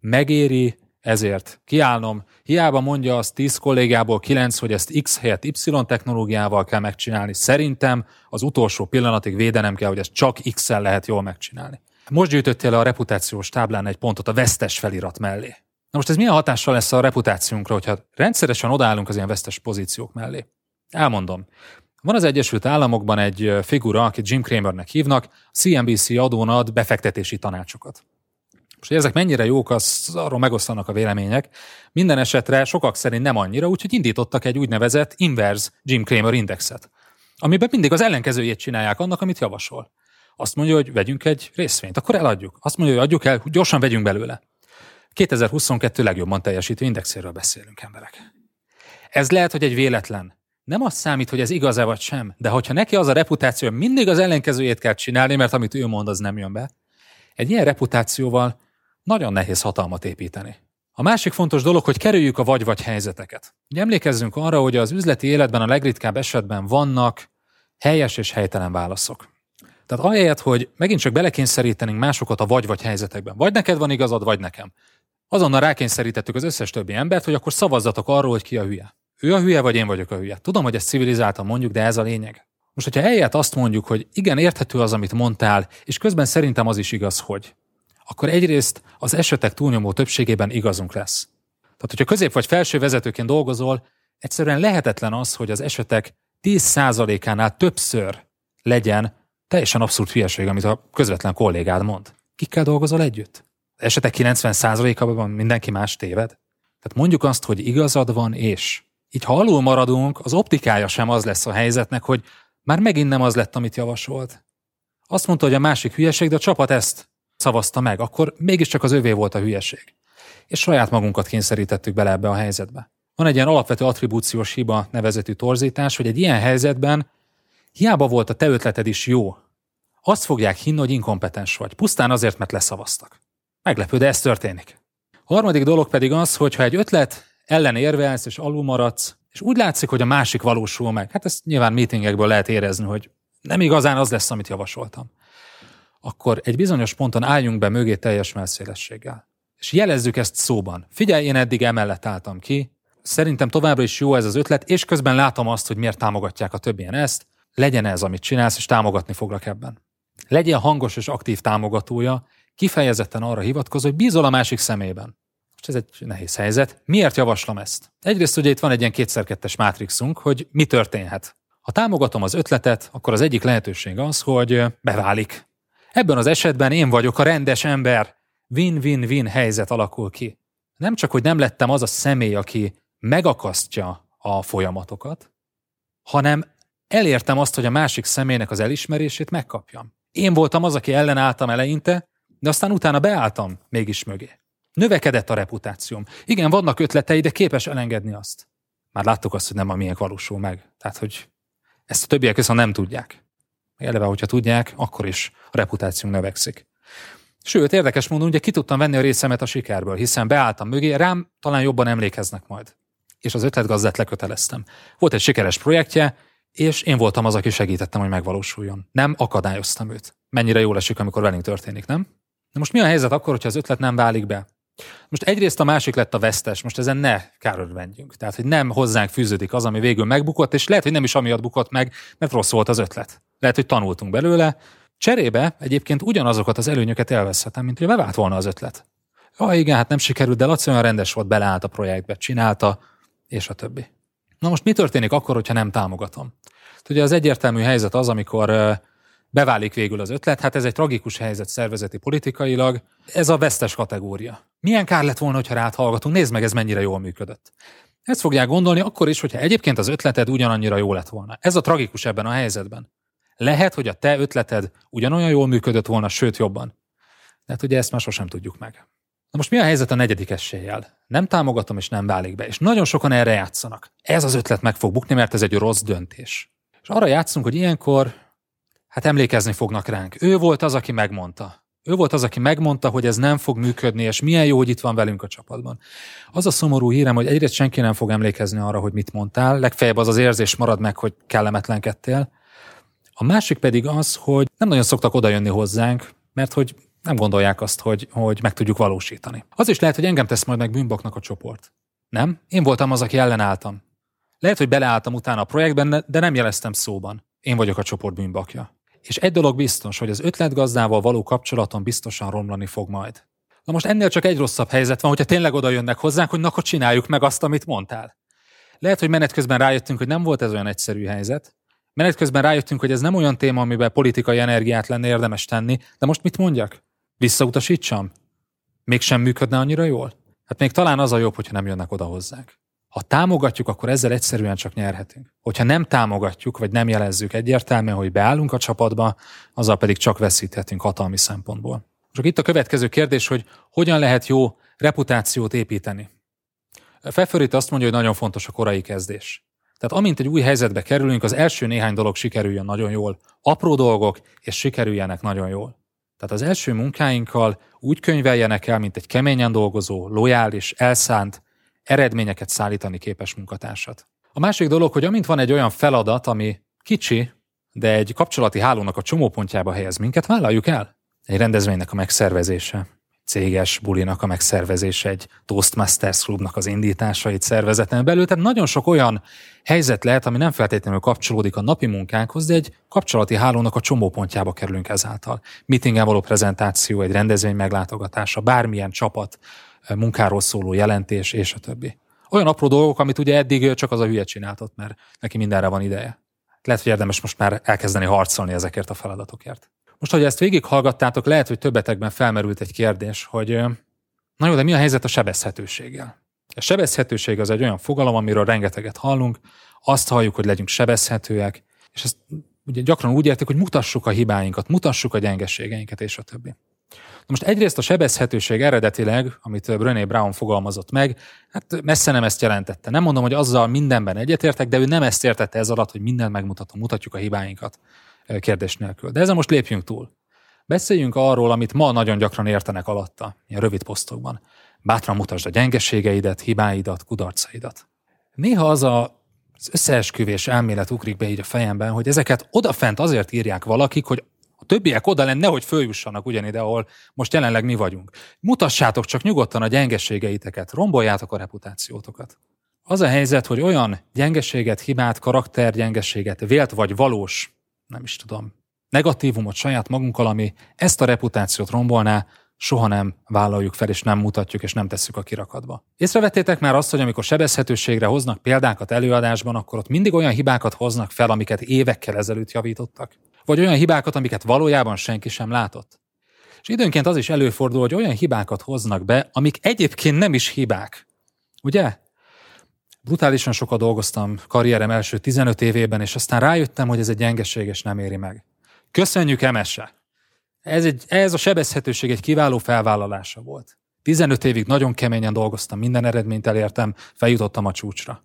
Megéri, ezért kiállnom. Hiába mondja azt 10 kollégából 9, hogy ezt X helyett Y technológiával kell megcsinálni. Szerintem az utolsó pillanatig védenem kell, hogy ezt csak X-el lehet jól megcsinálni. Most gyűjtöttél le a reputációs táblán egy pontot a vesztes felirat mellé. Na most ez milyen hatással lesz a reputációnkra, hogyha rendszeresen odállunk az ilyen vesztes pozíciók mellé? Elmondom. Van az Egyesült Államokban egy figura, akit Jim Cramernek hívnak, CNBC adón ad befektetési tanácsokat. Most, hogy ezek mennyire jók, az arról megosztanak a vélemények. Minden esetre sokak szerint nem annyira, úgyhogy indítottak egy úgynevezett inverse Jim Cramer indexet, amiben mindig az ellenkezőjét csinálják annak, amit javasol. Azt mondja, hogy vegyünk egy részvényt, akkor eladjuk. Azt mondja, hogy adjuk el, gyorsan vegyünk belőle. 2022 legjobban teljesítő indexéről beszélünk, emberek. Ez lehet, hogy egy véletlen, nem az számít, hogy ez igaz-e vagy sem, de hogyha neki az a reputáció, mindig az ellenkezőjét kell csinálni, mert amit ő mond, az nem jön be, egy ilyen reputációval nagyon nehéz hatalmat építeni. A másik fontos dolog, hogy kerüljük a vagy-vagy helyzeteket. Ugye emlékezzünk arra, hogy az üzleti életben a legritkább esetben vannak helyes és helytelen válaszok. Tehát ahelyett, hogy megint csak belekényszerítenénk másokat a vagy-vagy helyzetekben. Vagy neked van igazad, vagy nekem. Azonnal rákényszerítettük az összes többi embert, hogy akkor szavazzatok arról, hogy ki a hülye. Ő a hülye, vagy én vagyok a hülye. Tudom, hogy ezt civilizáltan mondjuk, de ez a lényeg. Most, hogyha helyett azt mondjuk, hogy igen, érthető az, amit mondtál, és közben szerintem az is igaz, hogy, akkor egyrészt az esetek túlnyomó többségében igazunk lesz. Tehát, hogyha közép vagy felső vezetőként dolgozol, egyszerűen lehetetlen az, hogy az esetek 10%-ánál többször legyen teljesen abszurd hülyeség, amit a közvetlen kollégád mond. Kikkel dolgozol együtt? Az esetek 90%-ában mindenki más téved? Tehát mondjuk azt, hogy igazad van, és így ha alul maradunk, az optikája sem az lesz a helyzetnek, hogy már megint nem az lett, amit javasolt. Azt mondta, hogy a másik hülyeség, de a csapat ezt szavazta meg, akkor mégiscsak az övé volt a hülyeség. és saját magunkat kényszerítettük bele ebbe a helyzetbe. Van egy ilyen alapvető attribúciós hiba nevezetű torzítás, hogy egy ilyen helyzetben hiába volt a te ötleted is jó, azt fogják hinni, hogy inkompetens vagy, pusztán azért, mert leszavaztak. Meglepő, de ez történik. A harmadik dolog pedig az, hogy ha egy ötlet ellen érvelsz és alul maradsz, és úgy látszik, hogy a másik valósul meg, hát ezt nyilván meetingekből lehet érezni, hogy nem igazán az lesz, amit javasoltam, akkor egy bizonyos ponton álljunk be mögé teljes melszélességgel. És jelezzük ezt szóban. Figyelj, én eddig emellett álltam ki, szerintem továbbra is jó ez az ötlet, és közben látom azt, hogy miért támogatják a többien ezt, legyen ez, amit csinálsz, és támogatni foglak ebben. Legyen hangos és aktív támogatója, kifejezetten arra hivatkozó, hogy bízol a másik szemében. Most ez egy nehéz helyzet. Miért javaslom ezt? Egyrészt ugye itt van egy ilyen kétszer-kettes mátrixunk, hogy mi történhet. Ha támogatom az ötletet, akkor az egyik lehetőség az, hogy beválik. Ebben az esetben én vagyok a rendes ember. Win-win-win helyzet alakul ki. Nem csak, hogy nem lettem az a személy, aki megakasztja a folyamatokat, hanem elértem azt, hogy a másik személynek az elismerését megkapjam. Én voltam az, aki ellenálltam eleinte, de aztán utána beálltam mégis mögé. Növekedett a reputációm. Igen, vannak ötletei, de képes elengedni azt. Már láttuk azt, hogy nem a miénk valósul meg. Tehát, hogy ezt a többiek viszont nem tudják. Eleve, hogyha tudják, akkor is a reputációnk növekszik. Sőt, érdekes módon, ugye ki tudtam venni a részemet a sikerből, hiszen beálltam mögé, rám talán jobban emlékeznek majd. És az ötletgazdát leköteleztem. Volt egy sikeres projektje, és én voltam az, aki segítettem, hogy megvalósuljon. Nem akadályoztam őt. Mennyire jól esik, amikor velünk történik, nem? Na most mi a helyzet akkor, hogyha az ötlet nem válik be? Most egyrészt a másik lett a vesztes, most ezen ne kárörvendjünk. Tehát, hogy nem hozzánk fűződik az, ami végül megbukott, és lehet, hogy nem is amiatt bukott meg, mert rossz volt az ötlet. Lehet, hogy tanultunk belőle. Cserébe egyébként ugyanazokat az előnyöket elveszhetem, mint hogy bevált volna az ötlet. Ja, igen, hát nem sikerült, de Laci olyan rendes volt, beleállt a projektbe, csinálta, és a többi. Na most mi történik akkor, hogyha nem támogatom? Ugye az egyértelmű helyzet az, amikor beválik végül az ötlet, hát ez egy tragikus helyzet szervezeti politikailag, ez a vesztes kategória. Milyen kár lett volna, hogyha rád hallgatunk, nézd meg, ez mennyire jól működött. Ezt fogják gondolni akkor is, hogyha egyébként az ötleted ugyanannyira jó lett volna. Ez a tragikus ebben a helyzetben. Lehet, hogy a te ötleted ugyanolyan jól működött volna, sőt jobban. De hát ugye ezt már sosem tudjuk meg. Na most mi a helyzet a negyedik eséllyel? Nem támogatom, és nem válik be. És nagyon sokan erre játszanak. Ez az ötlet meg fog bukni, mert ez egy rossz döntés. És arra játszunk, hogy ilyenkor hát emlékezni fognak ránk. Ő volt az, aki megmondta. Ő volt az, aki megmondta, hogy ez nem fog működni, és milyen jó, hogy itt van velünk a csapatban. Az a szomorú hírem, hogy egyrészt senki nem fog emlékezni arra, hogy mit mondtál, legfeljebb az az érzés marad meg, hogy kellemetlenkedtél. A másik pedig az, hogy nem nagyon szoktak odajönni hozzánk, mert hogy nem gondolják azt, hogy, hogy meg tudjuk valósítani. Az is lehet, hogy engem tesz majd meg bűnbaknak a csoport. Nem? Én voltam az, aki ellenálltam. Lehet, hogy beleálltam utána a projektben, de nem jeleztem szóban. Én vagyok a csoport bűnbakja. És egy dolog biztos, hogy az ötletgazdával való kapcsolaton biztosan romlani fog majd. Na most ennél csak egy rosszabb helyzet van, hogyha tényleg oda jönnek hozzánk, hogy na, akkor csináljuk meg azt, amit mondtál. Lehet, hogy menet közben rájöttünk, hogy nem volt ez olyan egyszerű helyzet. Menet közben rájöttünk, hogy ez nem olyan téma, amiben politikai energiát lenne érdemes tenni, de most mit mondjak? Visszautasítsam? Mégsem működne annyira jól? Hát még talán az a jobb, hogyha nem jönnek oda hozzánk. Ha támogatjuk, akkor ezzel egyszerűen csak nyerhetünk. Hogyha nem támogatjuk, vagy nem jelezzük egyértelműen, hogy beállunk a csapatba, azzal pedig csak veszíthetünk hatalmi szempontból. Csak itt a következő kérdés, hogy hogyan lehet jó reputációt építeni. Felfőrit azt mondja, hogy nagyon fontos a korai kezdés. Tehát amint egy új helyzetbe kerülünk, az első néhány dolog sikerüljön nagyon jól. Apró dolgok, és sikerüljenek nagyon jól. Tehát az első munkáinkkal úgy könyveljenek el, mint egy keményen dolgozó, lojális, elszánt, eredményeket szállítani képes munkatársat. A másik dolog, hogy amint van egy olyan feladat, ami kicsi, de egy kapcsolati hálónak a csomópontjába helyez minket, vállaljuk el. Egy rendezvénynek a megszervezése, céges bulinak a megszervezése, egy Toastmasters klubnak az indítása egy szervezeten belül. Tehát nagyon sok olyan helyzet lehet, ami nem feltétlenül kapcsolódik a napi munkánkhoz, de egy kapcsolati hálónak a csomópontjába kerülünk ezáltal. Meetingen való prezentáció, egy rendezvény meglátogatása, bármilyen csapat munkáról szóló jelentés, és a többi. Olyan apró dolgok, amit ugye eddig csak az a hülye csináltott, mert neki mindenre van ideje. Lehet, hogy érdemes most már elkezdeni harcolni ezekért a feladatokért. Most, hogy ezt végighallgattátok, lehet, hogy többetekben felmerült egy kérdés, hogy na jó, de mi a helyzet a sebezhetőséggel? A sebezhetőség az egy olyan fogalom, amiről rengeteget hallunk, azt halljuk, hogy legyünk sebezhetőek, és ezt ugye gyakran úgy értik, hogy mutassuk a hibáinkat, mutassuk a gyengeségeinket, és a többi. Most egyrészt a sebezhetőség eredetileg, amit Brené Brown fogalmazott meg, hát messze nem ezt jelentette. Nem mondom, hogy azzal mindenben egyetértek, de ő nem ezt értette ez alatt, hogy mindent megmutatom, mutatjuk a hibáinkat kérdés nélkül. De ezen most lépjünk túl. Beszéljünk arról, amit ma nagyon gyakran értenek alatta, ilyen rövid posztokban. Bátran mutasd a gyengeségeidet, hibáidat, kudarcaidat. Néha az a az összeesküvés elmélet ugrik be így a fejemben, hogy ezeket odafent azért írják valakik, hogy a többiek oda lenne, nehogy följussanak ugyanide, ahol most jelenleg mi vagyunk. Mutassátok csak nyugodtan a gyengeségeiteket, romboljátok a reputációtokat. Az a helyzet, hogy olyan gyengeséget, hibát, karaktergyengeséget, vélt vagy valós, nem is tudom, negatívumot saját magunkkal, ami ezt a reputációt rombolná, soha nem vállaljuk fel, és nem mutatjuk, és nem tesszük a kirakatba. Észrevettétek már azt, hogy amikor sebezhetőségre hoznak példákat előadásban, akkor ott mindig olyan hibákat hoznak fel, amiket évekkel ezelőtt javítottak? Vagy olyan hibákat, amiket valójában senki sem látott? És időnként az is előfordul, hogy olyan hibákat hoznak be, amik egyébként nem is hibák. Ugye? Brutálisan sokat dolgoztam karrierem első 15 évében, és aztán rájöttem, hogy ez egy gyengeség, és nem éri meg. Köszönjük, Emese! Ez, egy, ez a sebezhetőség egy kiváló felvállalása volt. 15 évig nagyon keményen dolgoztam, minden eredményt elértem, feljutottam a csúcsra.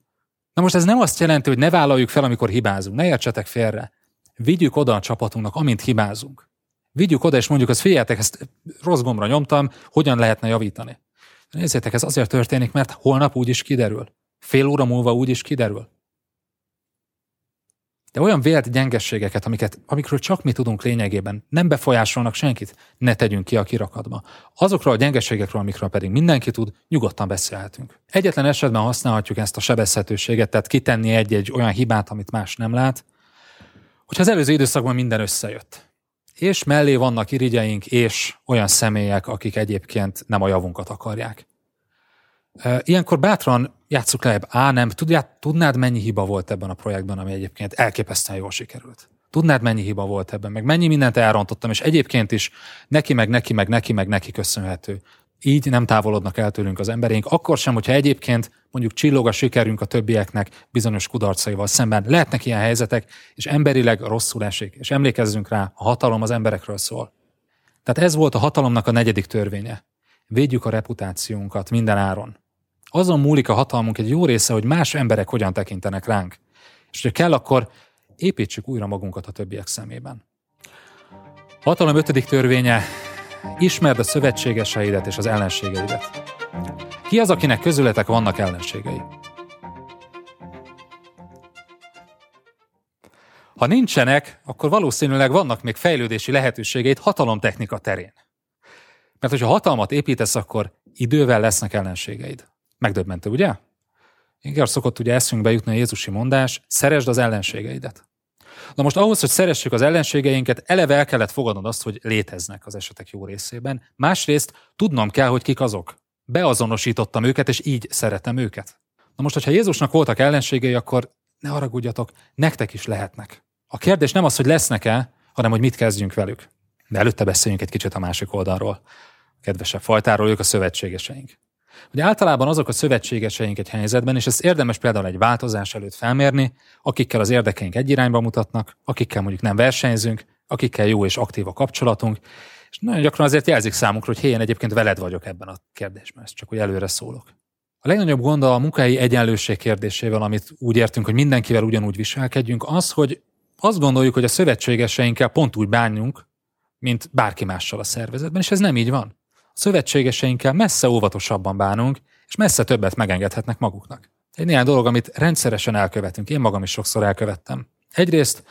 Na most ez nem azt jelenti, hogy ne vállaljuk fel, amikor hibázunk. Ne értsetek félre. Vigyük oda a csapatunknak, amint hibázunk. Vigyük oda, és mondjuk, azt figyeljetek, ezt rossz gombra nyomtam, hogyan lehetne javítani. Nézzétek, ez azért történik, mert holnap úgy is kiderül. Fél óra múlva úgy is kiderül. De olyan vélt gyengességeket, amiket, amikről csak mi tudunk lényegében, nem befolyásolnak senkit, ne tegyünk ki a kirakatba. Azokról a gyengességekről, amikről pedig mindenki tud, nyugodtan beszélhetünk. Egyetlen esetben használhatjuk ezt a sebezhetőséget, tehát kitenni egy-egy olyan hibát, amit más nem lát, hogyha az előző időszakban minden összejött. És mellé vannak irigyeink, és olyan személyek, akik egyébként nem a javunkat akarják. Ilyenkor bátran játsszuk le, á nem, tudját, tudnád mennyi hiba volt ebben a projektben, ami egyébként elképesztően jól sikerült. Tudnád mennyi hiba volt ebben, meg mennyi mindent elrontottam, és egyébként is neki, meg neki, meg neki, meg neki köszönhető. Így nem távolodnak el tőlünk az emberénk, akkor sem, hogyha egyébként mondjuk csillog a sikerünk a többieknek bizonyos kudarcaival szemben. Lehetnek ilyen helyzetek, és emberileg rosszul esik. És emlékezzünk rá, a hatalom az emberekről szól. Tehát ez volt a hatalomnak a negyedik törvénye. Védjük a reputációnkat minden áron. Azon múlik a hatalmunk egy jó része, hogy más emberek hogyan tekintenek ránk. És hogyha kell, akkor építsük újra magunkat a többiek szemében. Hatalom ötödik törvénye, ismerd a szövetségeseidet és az ellenségeidet. Ki az, akinek közületek vannak ellenségei? Ha nincsenek, akkor valószínűleg vannak még fejlődési lehetőségeid hatalomtechnika terén. Mert hogyha hatalmat építesz, akkor idővel lesznek ellenségeid. Megdöbbentő, ugye? Igen, szokott ugye eszünkbe jutni a Jézusi mondás, szeresd az ellenségeidet. Na most ahhoz, hogy szeressük az ellenségeinket, eleve el kellett fogadnod azt, hogy léteznek az esetek jó részében. Másrészt tudnom kell, hogy kik azok. Beazonosítottam őket, és így szeretem őket. Na most, hogyha Jézusnak voltak ellenségei, akkor ne haragudjatok, nektek is lehetnek. A kérdés nem az, hogy lesznek-e, hanem hogy mit kezdjünk velük. De előtte beszéljünk egy kicsit a másik oldalról. A kedvesebb fajtáról, ők a szövetségeseink hogy általában azok a szövetségeseink egy helyzetben, és ezt érdemes például egy változás előtt felmérni, akikkel az érdekeink egy irányba mutatnak, akikkel mondjuk nem versenyzünk, akikkel jó és aktív a kapcsolatunk, és nagyon gyakran azért jelzik számukra, hogy helyen egyébként veled vagyok ebben a kérdésben, ezt csak úgy előre szólok. A legnagyobb gond a munkai egyenlőség kérdésével, amit úgy értünk, hogy mindenkivel ugyanúgy viselkedjünk, az, hogy azt gondoljuk, hogy a szövetségeseinkkel pont úgy bánjunk, mint bárki mással a szervezetben, és ez nem így van szövetségeseinkkel messze óvatosabban bánunk, és messze többet megengedhetnek maguknak. Egy néhány dolog, amit rendszeresen elkövetünk, én magam is sokszor elkövettem. Egyrészt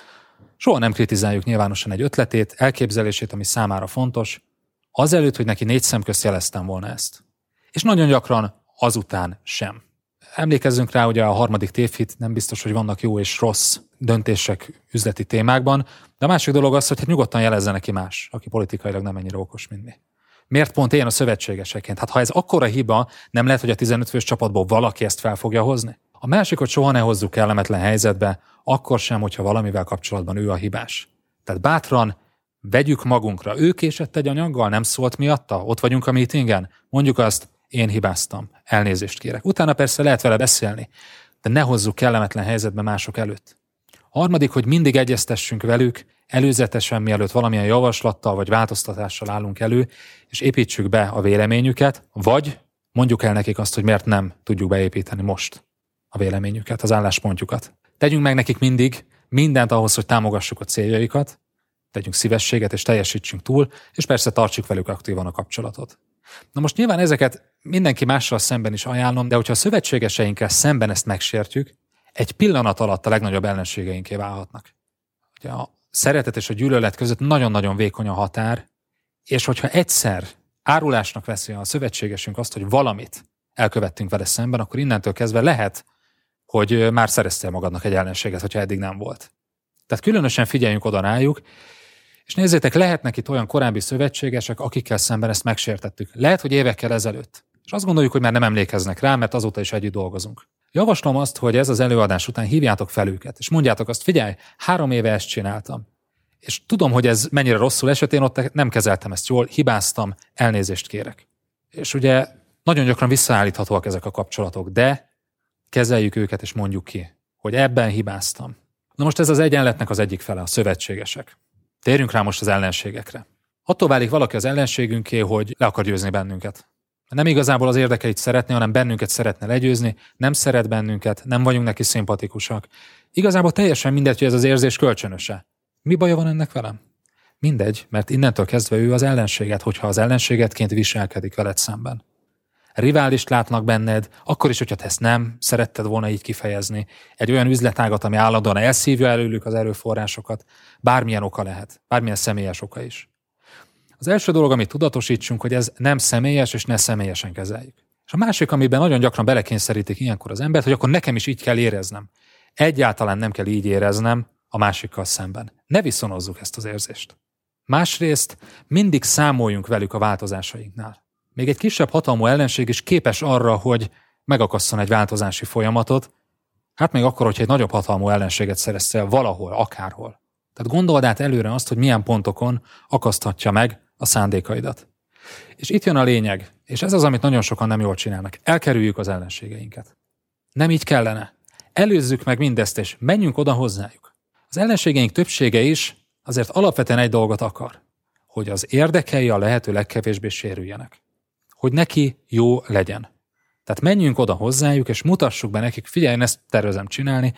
soha nem kritizáljuk nyilvánosan egy ötletét, elképzelését, ami számára fontos, azelőtt, hogy neki négy szem közt jeleztem volna ezt. És nagyon gyakran azután sem. Emlékezzünk rá, hogy a harmadik tévhit nem biztos, hogy vannak jó és rossz döntések üzleti témákban, de a másik dolog az, hogy hát nyugodtan jelezze neki más, aki politikailag nem ennyire okos, mint mi. Miért pont én a szövetségeseként? Hát ha ez akkora hiba, nem lehet, hogy a 15 fős csapatból valaki ezt fel fogja hozni? A másikot soha ne hozzuk kellemetlen helyzetbe, akkor sem, hogyha valamivel kapcsolatban ő a hibás. Tehát bátran vegyük magunkra. Ő késett egy anyaggal, nem szólt miatta? Ott vagyunk a meetingen? Mondjuk azt, én hibáztam, elnézést kérek. Utána persze lehet vele beszélni, de ne hozzuk kellemetlen helyzetbe mások előtt. Harmadik, hogy mindig egyeztessünk velük, előzetesen, mielőtt valamilyen javaslattal vagy változtatással állunk elő, és építsük be a véleményüket, vagy mondjuk el nekik azt, hogy miért nem tudjuk beépíteni most a véleményüket, az álláspontjukat. Tegyünk meg nekik mindig mindent ahhoz, hogy támogassuk a céljaikat, tegyünk szívességet és teljesítsünk túl, és persze tartsuk velük aktívan a kapcsolatot. Na most nyilván ezeket mindenki mással szemben is ajánlom, de hogyha a szövetségeseinkkel szemben ezt megsértjük, egy pillanat alatt a legnagyobb ellenségeinké válhatnak. Ugye szeretet és a gyűlölet között nagyon-nagyon vékony a határ, és hogyha egyszer árulásnak veszi a szövetségesünk azt, hogy valamit elkövettünk vele szemben, akkor innentől kezdve lehet, hogy már szereztél magadnak egy ellenséget, hogyha eddig nem volt. Tehát különösen figyeljünk oda rájuk, és nézzétek, lehetnek itt olyan korábbi szövetségesek, akikkel szemben ezt megsértettük. Lehet, hogy évekkel ezelőtt. És azt gondoljuk, hogy már nem emlékeznek rá, mert azóta is együtt dolgozunk. Javaslom azt, hogy ez az előadás után hívjátok fel őket, és mondjátok azt, figyelj, három éve ezt csináltam. És tudom, hogy ez mennyire rosszul esett, én ott nem kezeltem ezt jól, hibáztam, elnézést kérek. És ugye nagyon gyakran visszaállíthatóak ezek a kapcsolatok, de kezeljük őket és mondjuk ki, hogy ebben hibáztam. Na most ez az egyenletnek az egyik fele, a szövetségesek. Térjünk rá most az ellenségekre. Attól válik valaki az ellenségünké, hogy le akar győzni bennünket. Nem igazából az érdekeit szeretné, hanem bennünket szeretne legyőzni, nem szeret bennünket, nem vagyunk neki szimpatikusak. Igazából teljesen mindegy, hogy ez az érzés kölcsönöse. Mi baja van ennek velem? Mindegy, mert innentől kezdve ő az ellenséget, hogyha az ellenségetként viselkedik veled szemben. Riválist látnak benned, akkor is, hogyha te ezt nem szeretted volna így kifejezni. Egy olyan üzletágat, ami állandóan elszívja előlük az erőforrásokat, bármilyen oka lehet, bármilyen személyes oka is. Az első dolog, amit tudatosítsunk, hogy ez nem személyes, és ne személyesen kezeljük. És a másik, amiben nagyon gyakran belekényszerítik ilyenkor az embert, hogy akkor nekem is így kell éreznem. Egyáltalán nem kell így éreznem a másikkal szemben. Ne viszonozzuk ezt az érzést. Másrészt mindig számoljunk velük a változásainknál. Még egy kisebb hatalmú ellenség is képes arra, hogy megakasszon egy változási folyamatot, hát még akkor, hogyha egy nagyobb hatalmú ellenséget szereztél valahol, akárhol. Tehát gondold át előre azt, hogy milyen pontokon akaszthatja meg a szándékaidat. És itt jön a lényeg, és ez az, amit nagyon sokan nem jól csinálnak. Elkerüljük az ellenségeinket. Nem így kellene. Előzzük meg mindezt, és menjünk oda hozzájuk. Az ellenségeink többsége is azért alapvetően egy dolgot akar, hogy az érdekei a lehető legkevésbé sérüljenek. Hogy neki jó legyen. Tehát menjünk oda hozzájuk, és mutassuk be nekik, figyelj, én ezt tervezem csinálni,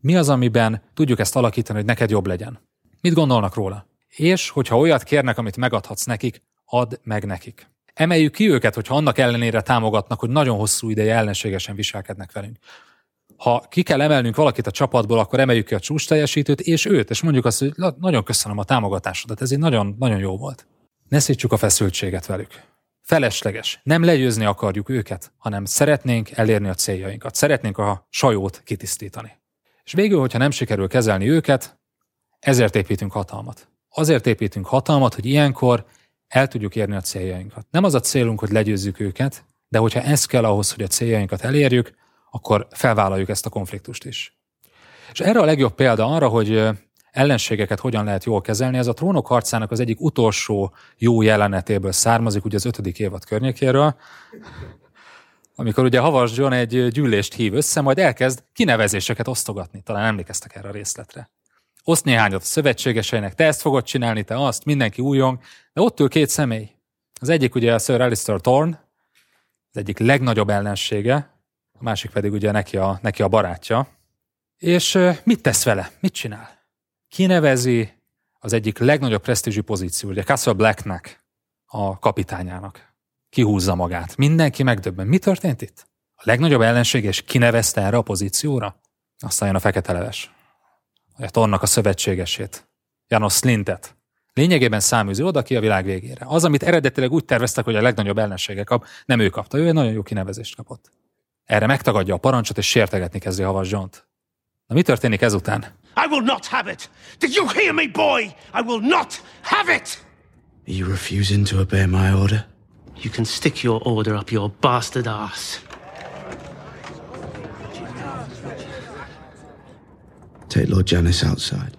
mi az, amiben tudjuk ezt alakítani, hogy neked jobb legyen. Mit gondolnak róla? És hogyha olyat kérnek, amit megadhatsz nekik, add meg nekik. Emeljük ki őket, hogyha annak ellenére támogatnak, hogy nagyon hosszú ideje ellenségesen viselkednek velünk. Ha ki kell emelnünk valakit a csapatból, akkor emeljük ki a csúcs teljesítőt, és őt, és mondjuk azt, hogy nagyon köszönöm a támogatásodat, ez egy nagyon, nagyon jó volt. Ne szítsuk a feszültséget velük. Felesleges. Nem legyőzni akarjuk őket, hanem szeretnénk elérni a céljainkat. Szeretnénk a sajót kitisztítani. És végül, hogyha nem sikerül kezelni őket, ezért építünk hatalmat. Azért építünk hatalmat, hogy ilyenkor el tudjuk érni a céljainkat. Nem az a célunk, hogy legyőzzük őket, de hogyha ez kell ahhoz, hogy a céljainkat elérjük, akkor felvállaljuk ezt a konfliktust is. És erre a legjobb példa arra, hogy ellenségeket hogyan lehet jól kezelni, ez a trónok harcának az egyik utolsó jó jelenetéből származik, ugye az ötödik évad környékéről, amikor ugye Havas John egy gyűlést hív össze, majd elkezd kinevezéseket osztogatni. Talán emlékeztek erre a részletre oszt néhányat a szövetségeseinek, te ezt fogod csinálni, te azt, mindenki újong, de ott ül két személy. Az egyik ugye a Sir Alistair Thorne, az egyik legnagyobb ellensége, a másik pedig ugye neki a, neki a barátja. És mit tesz vele? Mit csinál? Kinevezi az egyik legnagyobb presztízsű pozíció, ugye Castle Blacknek, a kapitányának. Kihúzza magát. Mindenki megdöbben. Mi történt itt? A legnagyobb ellenség, és kinevezte erre a pozícióra? Aztán jön a fekete leves. Tornak a szövetségesét, Janos Slintet. Lényegében száműző oda ki a világ végére. Az, amit eredetileg úgy terveztek, hogy a legnagyobb ellensége kap, nem ő kapta, ő egy nagyon jó kinevezést kapott. Erre megtagadja a parancsot, és sértegetni kezdi Havas john -t. Na mi történik ezután? I will not have it! Did you hear me, boy? I will not have it! Are you refusing to obey my order? You can stick your order up your bastard ass. Take Lord Janice outside.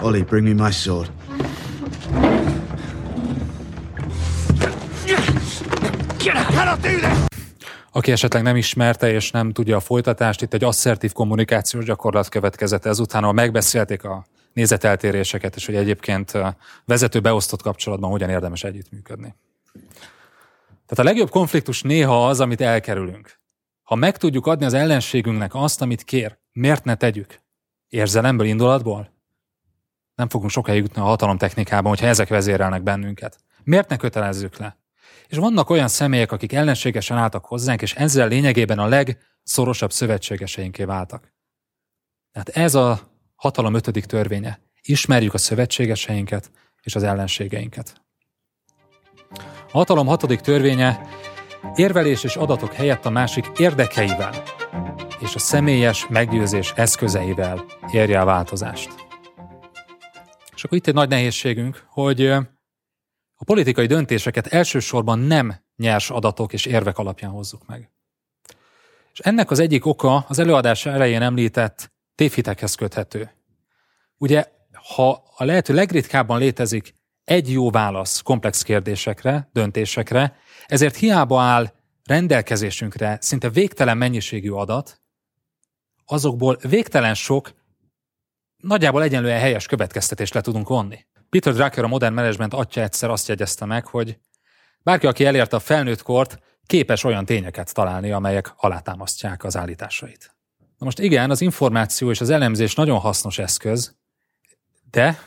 Ollie, bring me my sword. Get out! Cannot do this! Aki esetleg nem ismerte és nem tudja a folytatást, itt egy asszertív kommunikációs gyakorlat következett ezután, ahol megbeszélték a nézeteltéréseket, és hogy egyébként vezető beosztott kapcsolatban hogyan érdemes együttműködni. Tehát a legjobb konfliktus néha az, amit elkerülünk. Ha meg tudjuk adni az ellenségünknek azt, amit kér, miért ne tegyük? Érzelemből, indulatból? Nem fogunk sokáig jutni a hatalomtechnikában, hogyha ezek vezérelnek bennünket. Miért ne kötelezzük le? És vannak olyan személyek, akik ellenségesen álltak hozzánk, és ezzel lényegében a legszorosabb szövetségeseinké váltak. Tehát ez a hatalom ötödik törvénye. Ismerjük a szövetségeseinket és az ellenségeinket. A hatalom hatodik törvénye érvelés és adatok helyett a másik érdekeivel és a személyes meggyőzés eszközeivel érje a változást. És akkor itt egy nagy nehézségünk, hogy a politikai döntéseket elsősorban nem nyers adatok és érvek alapján hozzuk meg. És ennek az egyik oka az előadás elején említett tévhitekhez köthető. Ugye, ha a lehető legritkábban létezik egy jó válasz komplex kérdésekre, döntésekre, ezért hiába áll rendelkezésünkre szinte végtelen mennyiségű adat, azokból végtelen sok, nagyjából egyenlően helyes következtetést le tudunk vonni. Peter Drucker, a modern management atya egyszer azt jegyezte meg, hogy bárki, aki elérte a felnőtt kort, képes olyan tényeket találni, amelyek alátámasztják az állításait. Na most igen, az információ és az elemzés nagyon hasznos eszköz, de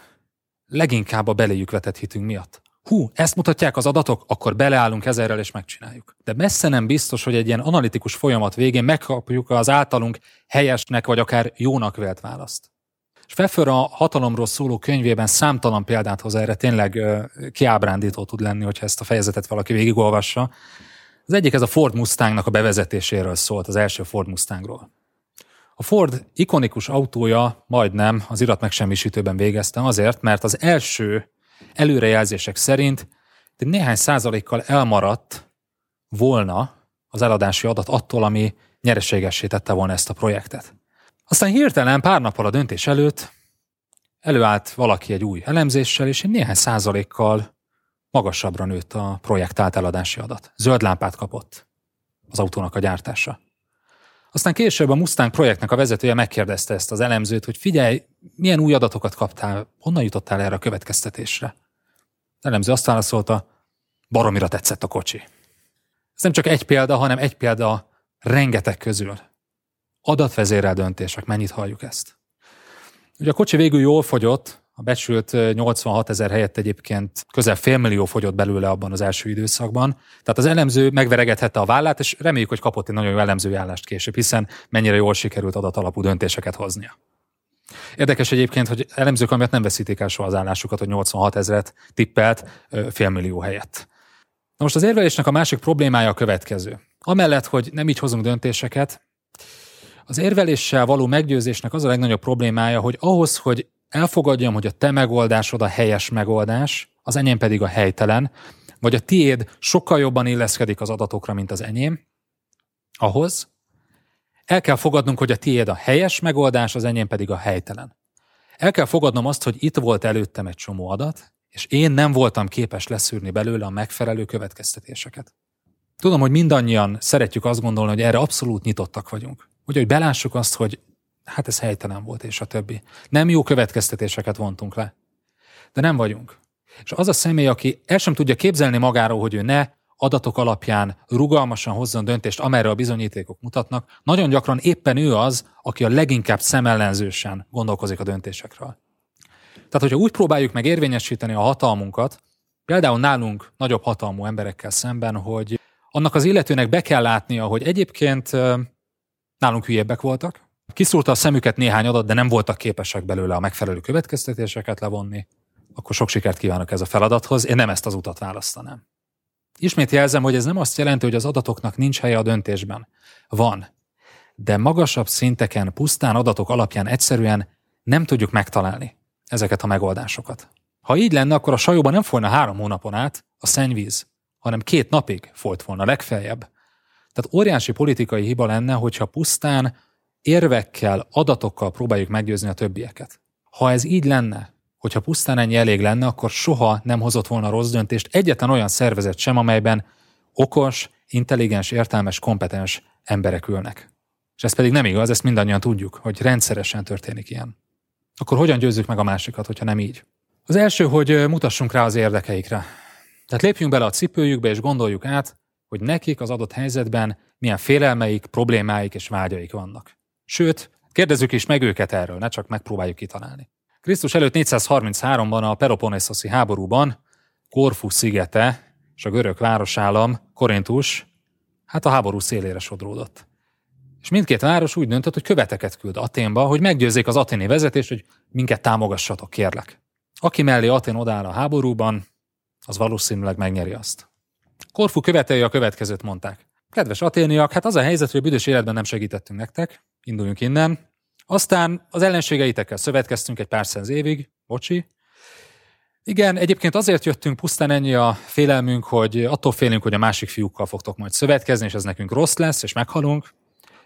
leginkább a beléjük vetett hitünk miatt. Hú, ezt mutatják az adatok, akkor beleállunk ezerrel és megcsináljuk. De messze nem biztos, hogy egy ilyen analitikus folyamat végén megkapjuk az általunk helyesnek vagy akár jónak vélt választ. És Pfeffer a hatalomról szóló könyvében számtalan példát hoz erre, tényleg kiábrándító tud lenni, hogyha ezt a fejezetet valaki végigolvassa. Az egyik ez a Ford Mustangnak a bevezetéséről szólt, az első Ford Mustangról. A Ford ikonikus autója majdnem az irat megsemmisítőben végezte azért, mert az első előrejelzések szerint néhány százalékkal elmaradt volna az eladási adat attól, ami nyereségessé tette volna ezt a projektet. Aztán hirtelen pár nappal a döntés előtt előállt valaki egy új elemzéssel, és egy néhány százalékkal magasabbra nőtt a projektált eladási adat. Zöld lámpát kapott az autónak a gyártása. Aztán később a Mustang projektnek a vezetője megkérdezte ezt az elemzőt, hogy figyelj, milyen új adatokat kaptál, honnan jutottál erre a következtetésre? Az elemző azt válaszolta, baromira tetszett a kocsi. Ez nem csak egy példa, hanem egy példa rengeteg közül. Adatvezérel döntések, mennyit halljuk ezt. Ugye a kocsi végül jól fogyott, a becsült 86 ezer helyett egyébként közel félmillió fogyott belőle abban az első időszakban. Tehát az elemző megveregethette a vállát, és reméljük, hogy kapott egy nagyon jó elemzői állást később, hiszen mennyire jól sikerült adatalapú döntéseket hoznia. Érdekes egyébként, hogy elemzők amiatt nem veszítik el soha az állásukat, hogy 86 ezeret tippelt félmillió helyett. Na most az érvelésnek a másik problémája a következő. Amellett, hogy nem így hozunk döntéseket, az érveléssel való meggyőzésnek az a legnagyobb problémája, hogy ahhoz, hogy elfogadjam, hogy a te megoldásod a helyes megoldás, az enyém pedig a helytelen, vagy a tiéd sokkal jobban illeszkedik az adatokra, mint az enyém, ahhoz el kell fogadnunk, hogy a tiéd a helyes megoldás, az enyém pedig a helytelen. El kell fogadnom azt, hogy itt volt előttem egy csomó adat, és én nem voltam képes leszűrni belőle a megfelelő következtetéseket. Tudom, hogy mindannyian szeretjük azt gondolni, hogy erre abszolút nyitottak vagyunk. Úgy, hogy belássuk azt, hogy hát ez helytelen volt, és a többi. Nem jó következtetéseket vontunk le. De nem vagyunk. És az a személy, aki el sem tudja képzelni magáról, hogy ő ne adatok alapján rugalmasan hozzon döntést, amerre a bizonyítékok mutatnak, nagyon gyakran éppen ő az, aki a leginkább szemellenzősen gondolkozik a döntésekről. Tehát, hogyha úgy próbáljuk meg érvényesíteni a hatalmunkat, például nálunk nagyobb hatalmú emberekkel szemben, hogy annak az illetőnek be kell látnia, hogy egyébként nálunk hülyebbek voltak, kiszúrta a szemüket néhány adat, de nem voltak képesek belőle a megfelelő következtetéseket levonni, akkor sok sikert kívánok ez a feladathoz, én nem ezt az utat választanám. Ismét jelzem, hogy ez nem azt jelenti, hogy az adatoknak nincs helye a döntésben. Van. De magasabb szinteken, pusztán adatok alapján egyszerűen nem tudjuk megtalálni ezeket a megoldásokat. Ha így lenne, akkor a sajóban nem folyna három hónapon át a szennyvíz, hanem két napig folyt volna legfeljebb. Tehát óriási politikai hiba lenne, hogyha pusztán érvekkel, adatokkal próbáljuk meggyőzni a többieket. Ha ez így lenne, hogyha pusztán ennyi elég lenne, akkor soha nem hozott volna rossz döntést egyetlen olyan szervezet sem, amelyben okos, intelligens, értelmes, kompetens emberek ülnek. És ez pedig nem igaz, ezt mindannyian tudjuk, hogy rendszeresen történik ilyen. Akkor hogyan győzzük meg a másikat, hogyha nem így? Az első, hogy mutassunk rá az érdekeikre. Tehát lépjünk bele a cipőjükbe, és gondoljuk át, hogy nekik az adott helyzetben milyen félelmeik, problémáik és vágyaik vannak. Sőt, kérdezzük is meg őket erről, ne csak megpróbáljuk kitalálni. Krisztus előtt 433-ban a Peloponnesoszi háborúban Korfu szigete és a görög városállam, Korintus, hát a háború szélére sodródott. És mindkét város úgy döntött, hogy követeket küld Aténba, hogy meggyőzzék az aténi vezetést, hogy minket támogassatok, kérlek. Aki mellé Atén odáll a háborúban, az valószínűleg megnyeri azt. Korfu követői a következőt mondták. Kedves aténiak, hát az a helyzet, hogy a büdös életben nem segítettünk nektek, induljunk innen. Aztán az ellenségeitekkel szövetkeztünk egy pár száz évig, bocsi. Igen, egyébként azért jöttünk pusztán ennyi a félelmünk, hogy attól félünk, hogy a másik fiúkkal fogtok majd szövetkezni, és ez nekünk rossz lesz, és meghalunk.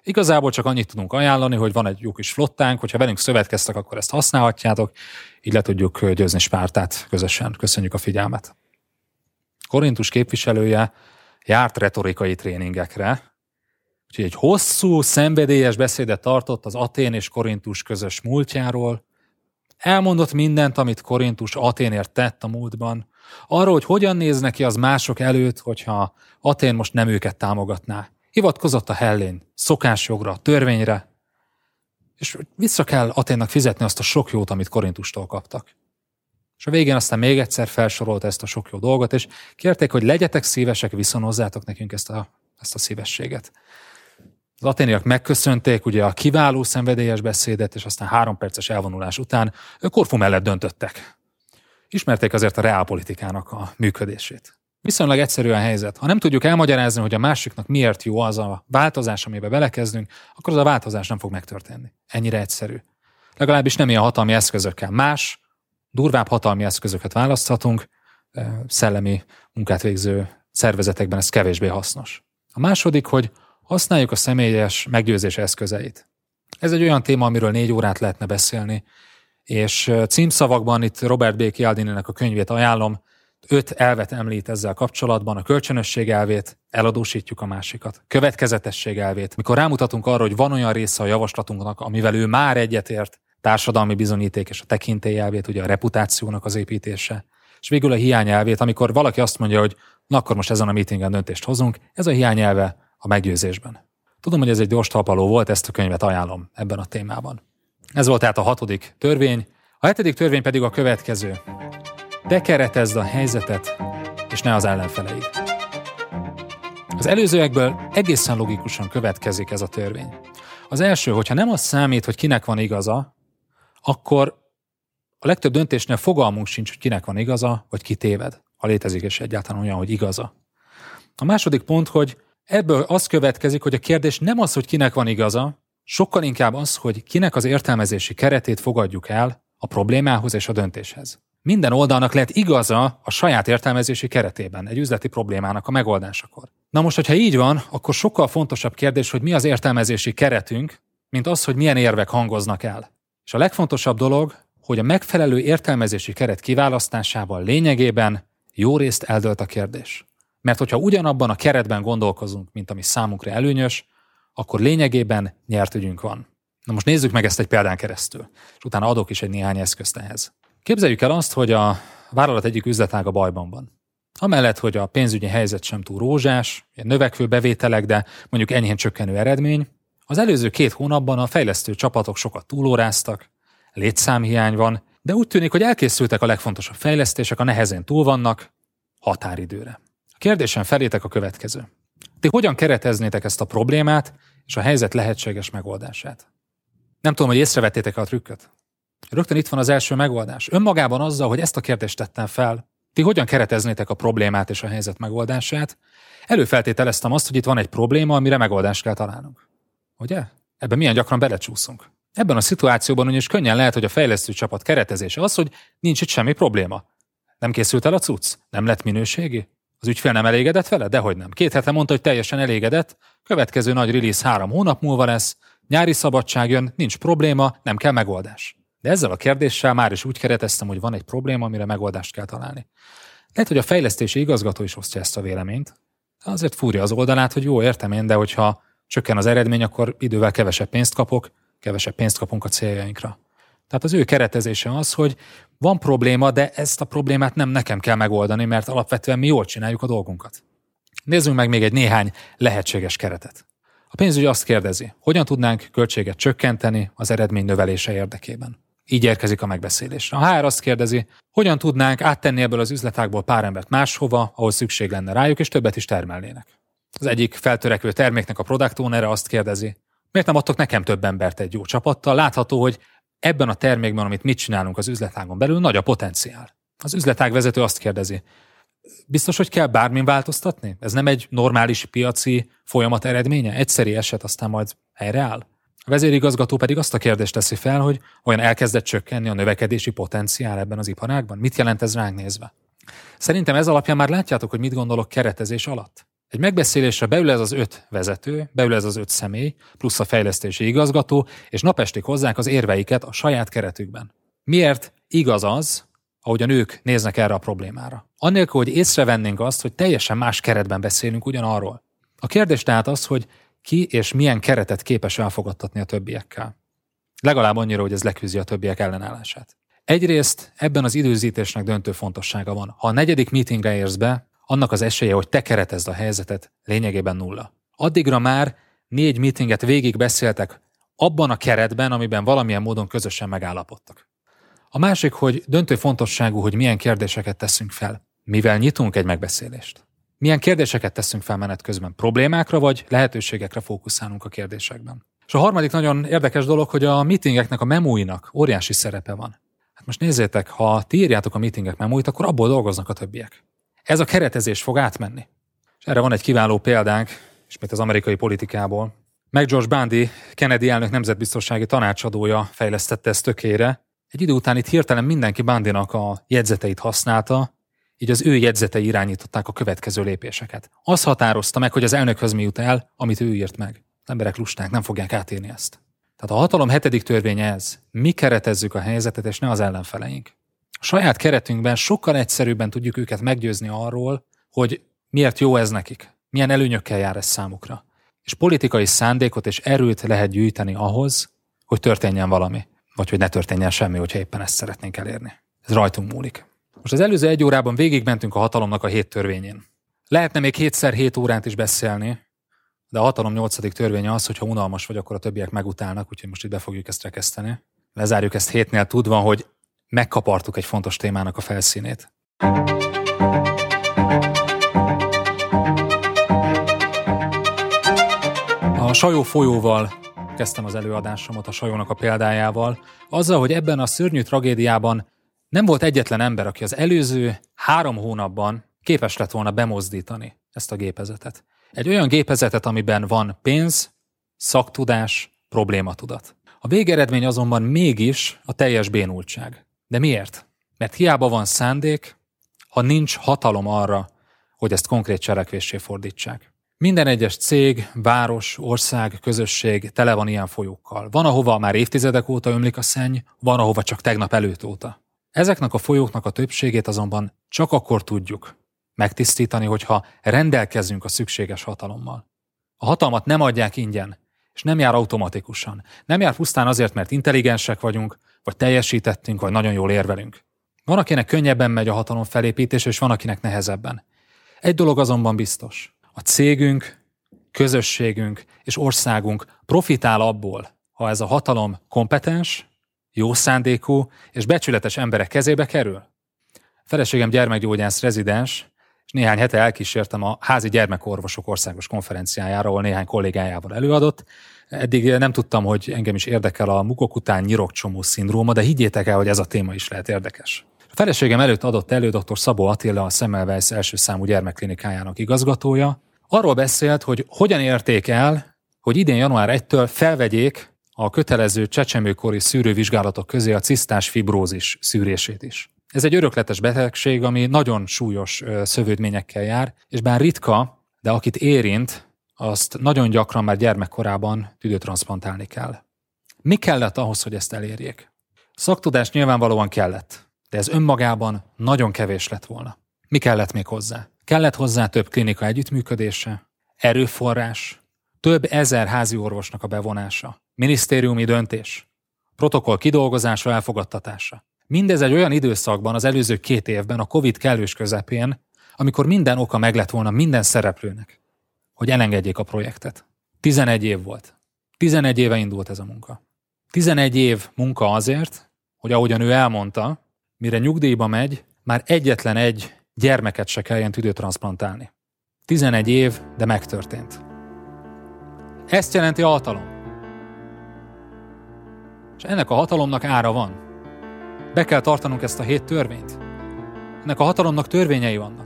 Igazából csak annyit tudunk ajánlani, hogy van egy jó kis flottánk, hogyha velünk szövetkeztek, akkor ezt használhatjátok, így le tudjuk győzni Spártát közösen. Köszönjük a figyelmet. Korintus képviselője járt retorikai tréningekre, úgyhogy egy hosszú, szenvedélyes beszédet tartott az Atén és Korintus közös múltjáról, elmondott mindent, amit Korintus Aténért tett a múltban, arról, hogy hogyan néz neki az mások előtt, hogyha Atén most nem őket támogatná. Hivatkozott a hellén, szokásjogra, törvényre, és vissza kell Aténnak fizetni azt a sok jót, amit Korintustól kaptak. És a végén aztán még egyszer felsorolt ezt a sok jó dolgot, és kérték, hogy legyetek szívesek, viszonozzátok nekünk ezt a, ezt a szívességet. Az aténiak megköszönték ugye a kiváló szenvedélyes beszédet, és aztán három perces elvonulás után Korfu mellett döntöttek. Ismerték azért a reálpolitikának a működését. Viszonylag egyszerű a helyzet. Ha nem tudjuk elmagyarázni, hogy a másiknak miért jó az a változás, amiben belekezdünk, akkor az a változás nem fog megtörténni. Ennyire egyszerű. Legalábbis nem ilyen hatalmi eszközökkel. Más, durvább hatalmi eszközöket választhatunk, szellemi munkát végző szervezetekben ez kevésbé hasznos. A második, hogy használjuk a személyes meggyőzés eszközeit. Ez egy olyan téma, amiről négy órát lehetne beszélni, és címszavakban itt Robert B. Cialdini-nek a könyvét ajánlom, öt elvet említ ezzel kapcsolatban, a kölcsönösség elvét, eladósítjuk a másikat, következetesség elvét, mikor rámutatunk arra, hogy van olyan része a javaslatunknak, amivel ő már egyetért, társadalmi bizonyíték és a tekintélyelvét, ugye a reputációnak az építése, és végül a hiányelvét, amikor valaki azt mondja, hogy na akkor most ezen a meetingen döntést hozunk, ez a hiányelve a meggyőzésben. Tudom, hogy ez egy gyors talpaló volt, ezt a könyvet ajánlom ebben a témában. Ez volt tehát a hatodik törvény. A hetedik törvény pedig a következő. Te keretezd a helyzetet, és ne az ellenfeleid. Az előzőekből egészen logikusan következik ez a törvény. Az első, hogyha nem az számít, hogy kinek van igaza, akkor a legtöbb döntésnél fogalmunk sincs, hogy kinek van igaza, vagy ki téved, ha létezik és egyáltalán olyan, hogy igaza. A második pont, hogy ebből az következik, hogy a kérdés nem az, hogy kinek van igaza, sokkal inkább az, hogy kinek az értelmezési keretét fogadjuk el a problémához és a döntéshez. Minden oldalnak lehet igaza a saját értelmezési keretében, egy üzleti problémának a megoldásakor. Na most, hogyha így van, akkor sokkal fontosabb kérdés, hogy mi az értelmezési keretünk, mint az, hogy milyen érvek hangoznak el. És a legfontosabb dolog, hogy a megfelelő értelmezési keret kiválasztásával lényegében jó részt eldölt a kérdés. Mert hogyha ugyanabban a keretben gondolkozunk, mint ami számunkra előnyös, akkor lényegében nyert ügyünk van. Na most nézzük meg ezt egy példán keresztül, és utána adok is egy néhány eszközt ehhez. Képzeljük el azt, hogy a vállalat egyik üzletága bajban van. Amellett, hogy a pénzügyi helyzet sem túl rózsás, növekvő bevételek, de mondjuk enyhén csökkenő eredmény, az előző két hónapban a fejlesztő csapatok sokat túlóráztak, létszámhiány van, de úgy tűnik, hogy elkészültek a legfontosabb fejlesztések, a nehezen túl vannak, határidőre. A kérdésem felétek a következő. Ti hogyan kereteznétek ezt a problémát és a helyzet lehetséges megoldását? Nem tudom, hogy észrevettétek a trükköt. Rögtön itt van az első megoldás. Önmagában azzal, hogy ezt a kérdést tettem fel, ti hogyan kereteznétek a problémát és a helyzet megoldását, előfeltételeztem azt, hogy itt van egy probléma, amire megoldást kell találnunk. Ugye? Ebben milyen gyakran belecsúszunk. Ebben a szituációban ugyanis könnyen lehet, hogy a fejlesztő csapat keretezése az, hogy nincs itt semmi probléma. Nem készült el a cucc? Nem lett minőségi? Az ügyfél nem elégedett vele? Dehogy nem. Két hete mondta, hogy teljesen elégedett, következő nagy release három hónap múlva lesz, nyári szabadság jön, nincs probléma, nem kell megoldás. De ezzel a kérdéssel már is úgy kereteztem, hogy van egy probléma, amire megoldást kell találni. Lehet, hogy a fejlesztési igazgató is osztja ezt a véleményt. Azért fúrja az oldalát, hogy jó, értem én, de hogyha csökken az eredmény, akkor idővel kevesebb pénzt kapok, kevesebb pénzt kapunk a céljainkra. Tehát az ő keretezése az, hogy van probléma, de ezt a problémát nem nekem kell megoldani, mert alapvetően mi jól csináljuk a dolgunkat. Nézzünk meg még egy néhány lehetséges keretet. A pénzügy azt kérdezi, hogyan tudnánk költséget csökkenteni az eredmény növelése érdekében. Így érkezik a megbeszélésre. A HR azt kérdezi, hogyan tudnánk áttenni ebből az üzletágból pár embert máshova, ahol szükség lenne rájuk, és többet is termelnének. Az egyik feltörekvő terméknek a product owner azt kérdezi, miért nem adtok nekem több embert egy jó csapattal? Látható, hogy ebben a termékben, amit mit csinálunk az üzletágon belül, nagy a potenciál. Az üzletág vezető azt kérdezi, biztos, hogy kell bármin változtatni? Ez nem egy normális piaci folyamat eredménye? Egyszeri eset, aztán majd helyreáll? A vezérigazgató pedig azt a kérdést teszi fel, hogy olyan elkezdett csökkenni a növekedési potenciál ebben az iparágban? Mit jelent ez ránk nézve? Szerintem ez alapján már látjátok, hogy mit gondolok keretezés alatt. Egy megbeszélésre beül ez az öt vezető, beül ez az öt személy, plusz a fejlesztési igazgató, és napestig hozzák az érveiket a saját keretükben. Miért igaz az, ahogy a nők néznek erre a problémára? Annélkül, hogy észrevennénk azt, hogy teljesen más keretben beszélünk ugyanarról. A kérdés tehát az, hogy ki és milyen keretet képes elfogadtatni a többiekkel. Legalább annyira, hogy ez leküzdi a többiek ellenállását. Egyrészt ebben az időzítésnek döntő fontossága van. Ha a negyedik meetingre érsz be, annak az esélye, hogy te keretezd a helyzetet, lényegében nulla. Addigra már négy meetinget végig beszéltek abban a keretben, amiben valamilyen módon közösen megállapodtak. A másik, hogy döntő fontosságú, hogy milyen kérdéseket teszünk fel. Mivel nyitunk egy megbeszélést? Milyen kérdéseket teszünk fel menet közben? Problémákra vagy lehetőségekre fókuszálunk a kérdésekben? És a harmadik nagyon érdekes dolog, hogy a meetingeknek, a memóinak óriási szerepe van. Hát most nézzétek, ha ti írjátok a meetingek memóit, akkor abból dolgoznak a többiek. Ez a keretezés fog átmenni. És erre van egy kiváló példánk, ismét az amerikai politikából. Meg George Bundy, Kennedy elnök nemzetbiztonsági tanácsadója fejlesztette ezt tökére. Egy idő után itt hirtelen mindenki Bundynak a jegyzeteit használta, így az ő jegyzetei irányították a következő lépéseket. Az határozta meg, hogy az elnökhöz mi jut el, amit ő írt meg. Az emberek lusták, nem fogják átírni ezt. Tehát a hatalom hetedik törvénye ez. Mi keretezzük a helyzetet, és ne az ellenfeleink. Saját keretünkben sokkal egyszerűbben tudjuk őket meggyőzni arról, hogy miért jó ez nekik, milyen előnyökkel jár ez számukra. És politikai szándékot és erőt lehet gyűjteni ahhoz, hogy történjen valami, vagy hogy ne történjen semmi, hogyha éppen ezt szeretnénk elérni. Ez rajtunk múlik. Most az előző egy órában végigmentünk a hatalomnak a hét törvényén. Lehetne még hétszer hét órát is beszélni, de a hatalom nyolcadik törvénye az, hogy ha unalmas vagy, akkor a többiek megutálnak, úgyhogy most itt be fogjuk ezt rekeszteni. Lezárjuk ezt hétnél tudva, hogy megkapartuk egy fontos témának a felszínét. A Sajó folyóval kezdtem az előadásomat, a Sajónak a példájával, azzal, hogy ebben a szörnyű tragédiában nem volt egyetlen ember, aki az előző három hónapban képes lett volna bemozdítani ezt a gépezetet. Egy olyan gépezetet, amiben van pénz, szaktudás, problématudat. A végeredmény azonban mégis a teljes bénultság. De miért? Mert hiába van szándék, ha nincs hatalom arra, hogy ezt konkrét cselekvéssé fordítsák. Minden egyes cég, város, ország, közösség tele van ilyen folyókkal. Van, ahova már évtizedek óta ömlik a szenny, van, ahova csak tegnap előtt óta. Ezeknek a folyóknak a többségét azonban csak akkor tudjuk megtisztítani, hogyha rendelkezünk a szükséges hatalommal. A hatalmat nem adják ingyen, és nem jár automatikusan. Nem jár pusztán azért, mert intelligensek vagyunk, vagy teljesítettünk, vagy nagyon jól érvelünk. Van, akinek könnyebben megy a hatalom felépítés, és van, akinek nehezebben. Egy dolog azonban biztos. A cégünk, közösségünk és országunk profitál abból, ha ez a hatalom kompetens, jó szándékú és becsületes emberek kezébe kerül? Feleségem gyermekgyógyász rezidens, és néhány hete elkísértem a házi gyermekorvosok országos konferenciájára, ahol néhány kollégájával előadott. Eddig nem tudtam, hogy engem is érdekel a mukok után nyirokcsomó szindróma, de higgyétek el, hogy ez a téma is lehet érdekes. A feleségem előtt adott elő dr. Szabó Attila, a Semmelweis első számú gyermekklinikájának igazgatója. Arról beszélt, hogy hogyan érték el, hogy idén január 1-től felvegyék a kötelező csecsemőkori szűrővizsgálatok közé a cisztás fibrózis szűrését is. Ez egy örökletes betegség, ami nagyon súlyos szövődményekkel jár, és bár ritka, de akit érint, azt nagyon gyakran már gyermekkorában tüdőtranszplantálni kell. Mi kellett ahhoz, hogy ezt elérjék? Szaktudás nyilvánvalóan kellett, de ez önmagában nagyon kevés lett volna. Mi kellett még hozzá? Kellett hozzá több klinika együttműködése, erőforrás, több ezer házi orvosnak a bevonása, minisztériumi döntés, protokoll kidolgozása, elfogadtatása. Mindez egy olyan időszakban, az előző két évben, a Covid kellős közepén, amikor minden oka meg lett volna minden szereplőnek, hogy elengedjék a projektet. 11 év volt. 11 éve indult ez a munka. 11 év munka azért, hogy ahogyan ő elmondta, mire nyugdíjba megy, már egyetlen egy gyermeket se kelljen tüdőtranszplantálni. 11 év, de megtörtént. Ezt jelenti a hatalom. És ennek a hatalomnak ára van. Be kell tartanunk ezt a hét törvényt. Ennek a hatalomnak törvényei vannak.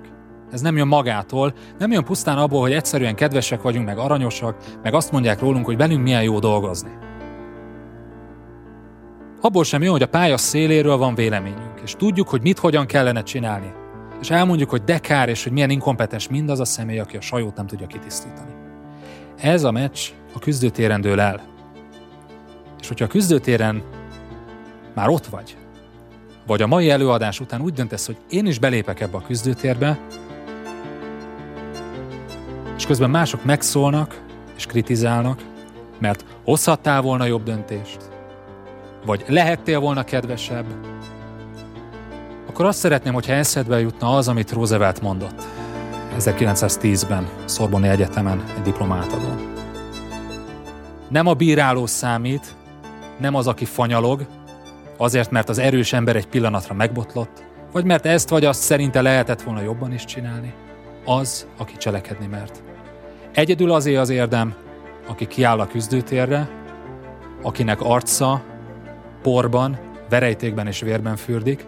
Ez nem jön magától, nem jön pusztán abból, hogy egyszerűen kedvesek vagyunk, meg aranyosak, meg azt mondják rólunk, hogy velünk milyen jó dolgozni. Abból sem jön, hogy a pálya széléről van véleményünk, és tudjuk, hogy mit hogyan kellene csinálni. És elmondjuk, hogy de és hogy milyen inkompetens mindaz a személy, aki a sajót nem tudja kitisztítani. Ez a meccs a küzdőtéren dől el. És hogyha a küzdőtéren már ott vagy, vagy a mai előadás után úgy döntesz, hogy én is belépek ebbe a küzdőtérbe, és közben mások megszólnak és kritizálnak, mert hozhattál volna jobb döntést, vagy lehettél volna kedvesebb, akkor azt szeretném, hogyha eszedbe jutna az, amit Roosevelt mondott 1910-ben Szorboni Egyetemen egy diplomát adón. Nem a bíráló számít, nem az, aki fanyalog, azért, mert az erős ember egy pillanatra megbotlott, vagy mert ezt vagy azt szerinte lehetett volna jobban is csinálni, az, aki cselekedni mert. Egyedül azé az érdem, aki kiáll a küzdőtérre, akinek arca porban, verejtékben és vérben fürdik,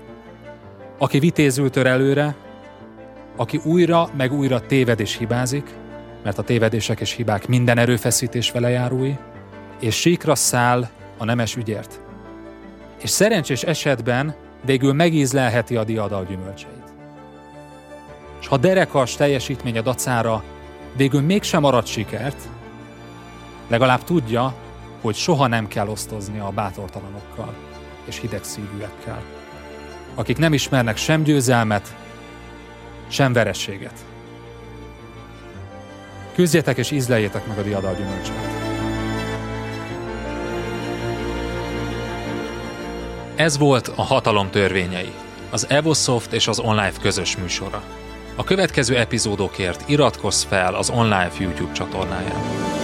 aki vitézül tör előre, aki újra meg újra téved és hibázik, mert a tévedések és hibák minden erőfeszítés vele járói, és síkra száll a nemes ügyért. És szerencsés esetben végül megízlelheti a diadal gyümölcseit. Ha derekas teljesítménye dacára végül mégsem arad sikert, legalább tudja, hogy soha nem kell osztozni a bátortalanokkal és hideg szívűekkel, akik nem ismernek sem győzelmet, sem verességet. Küzdjetek és ízleljétek meg a diadal gyümölcsét. Ez volt a Hatalom törvényei, az Evosoft és az OnLive közös műsora. A következő epizódokért iratkozz fel az OnLive YouTube csatornájára.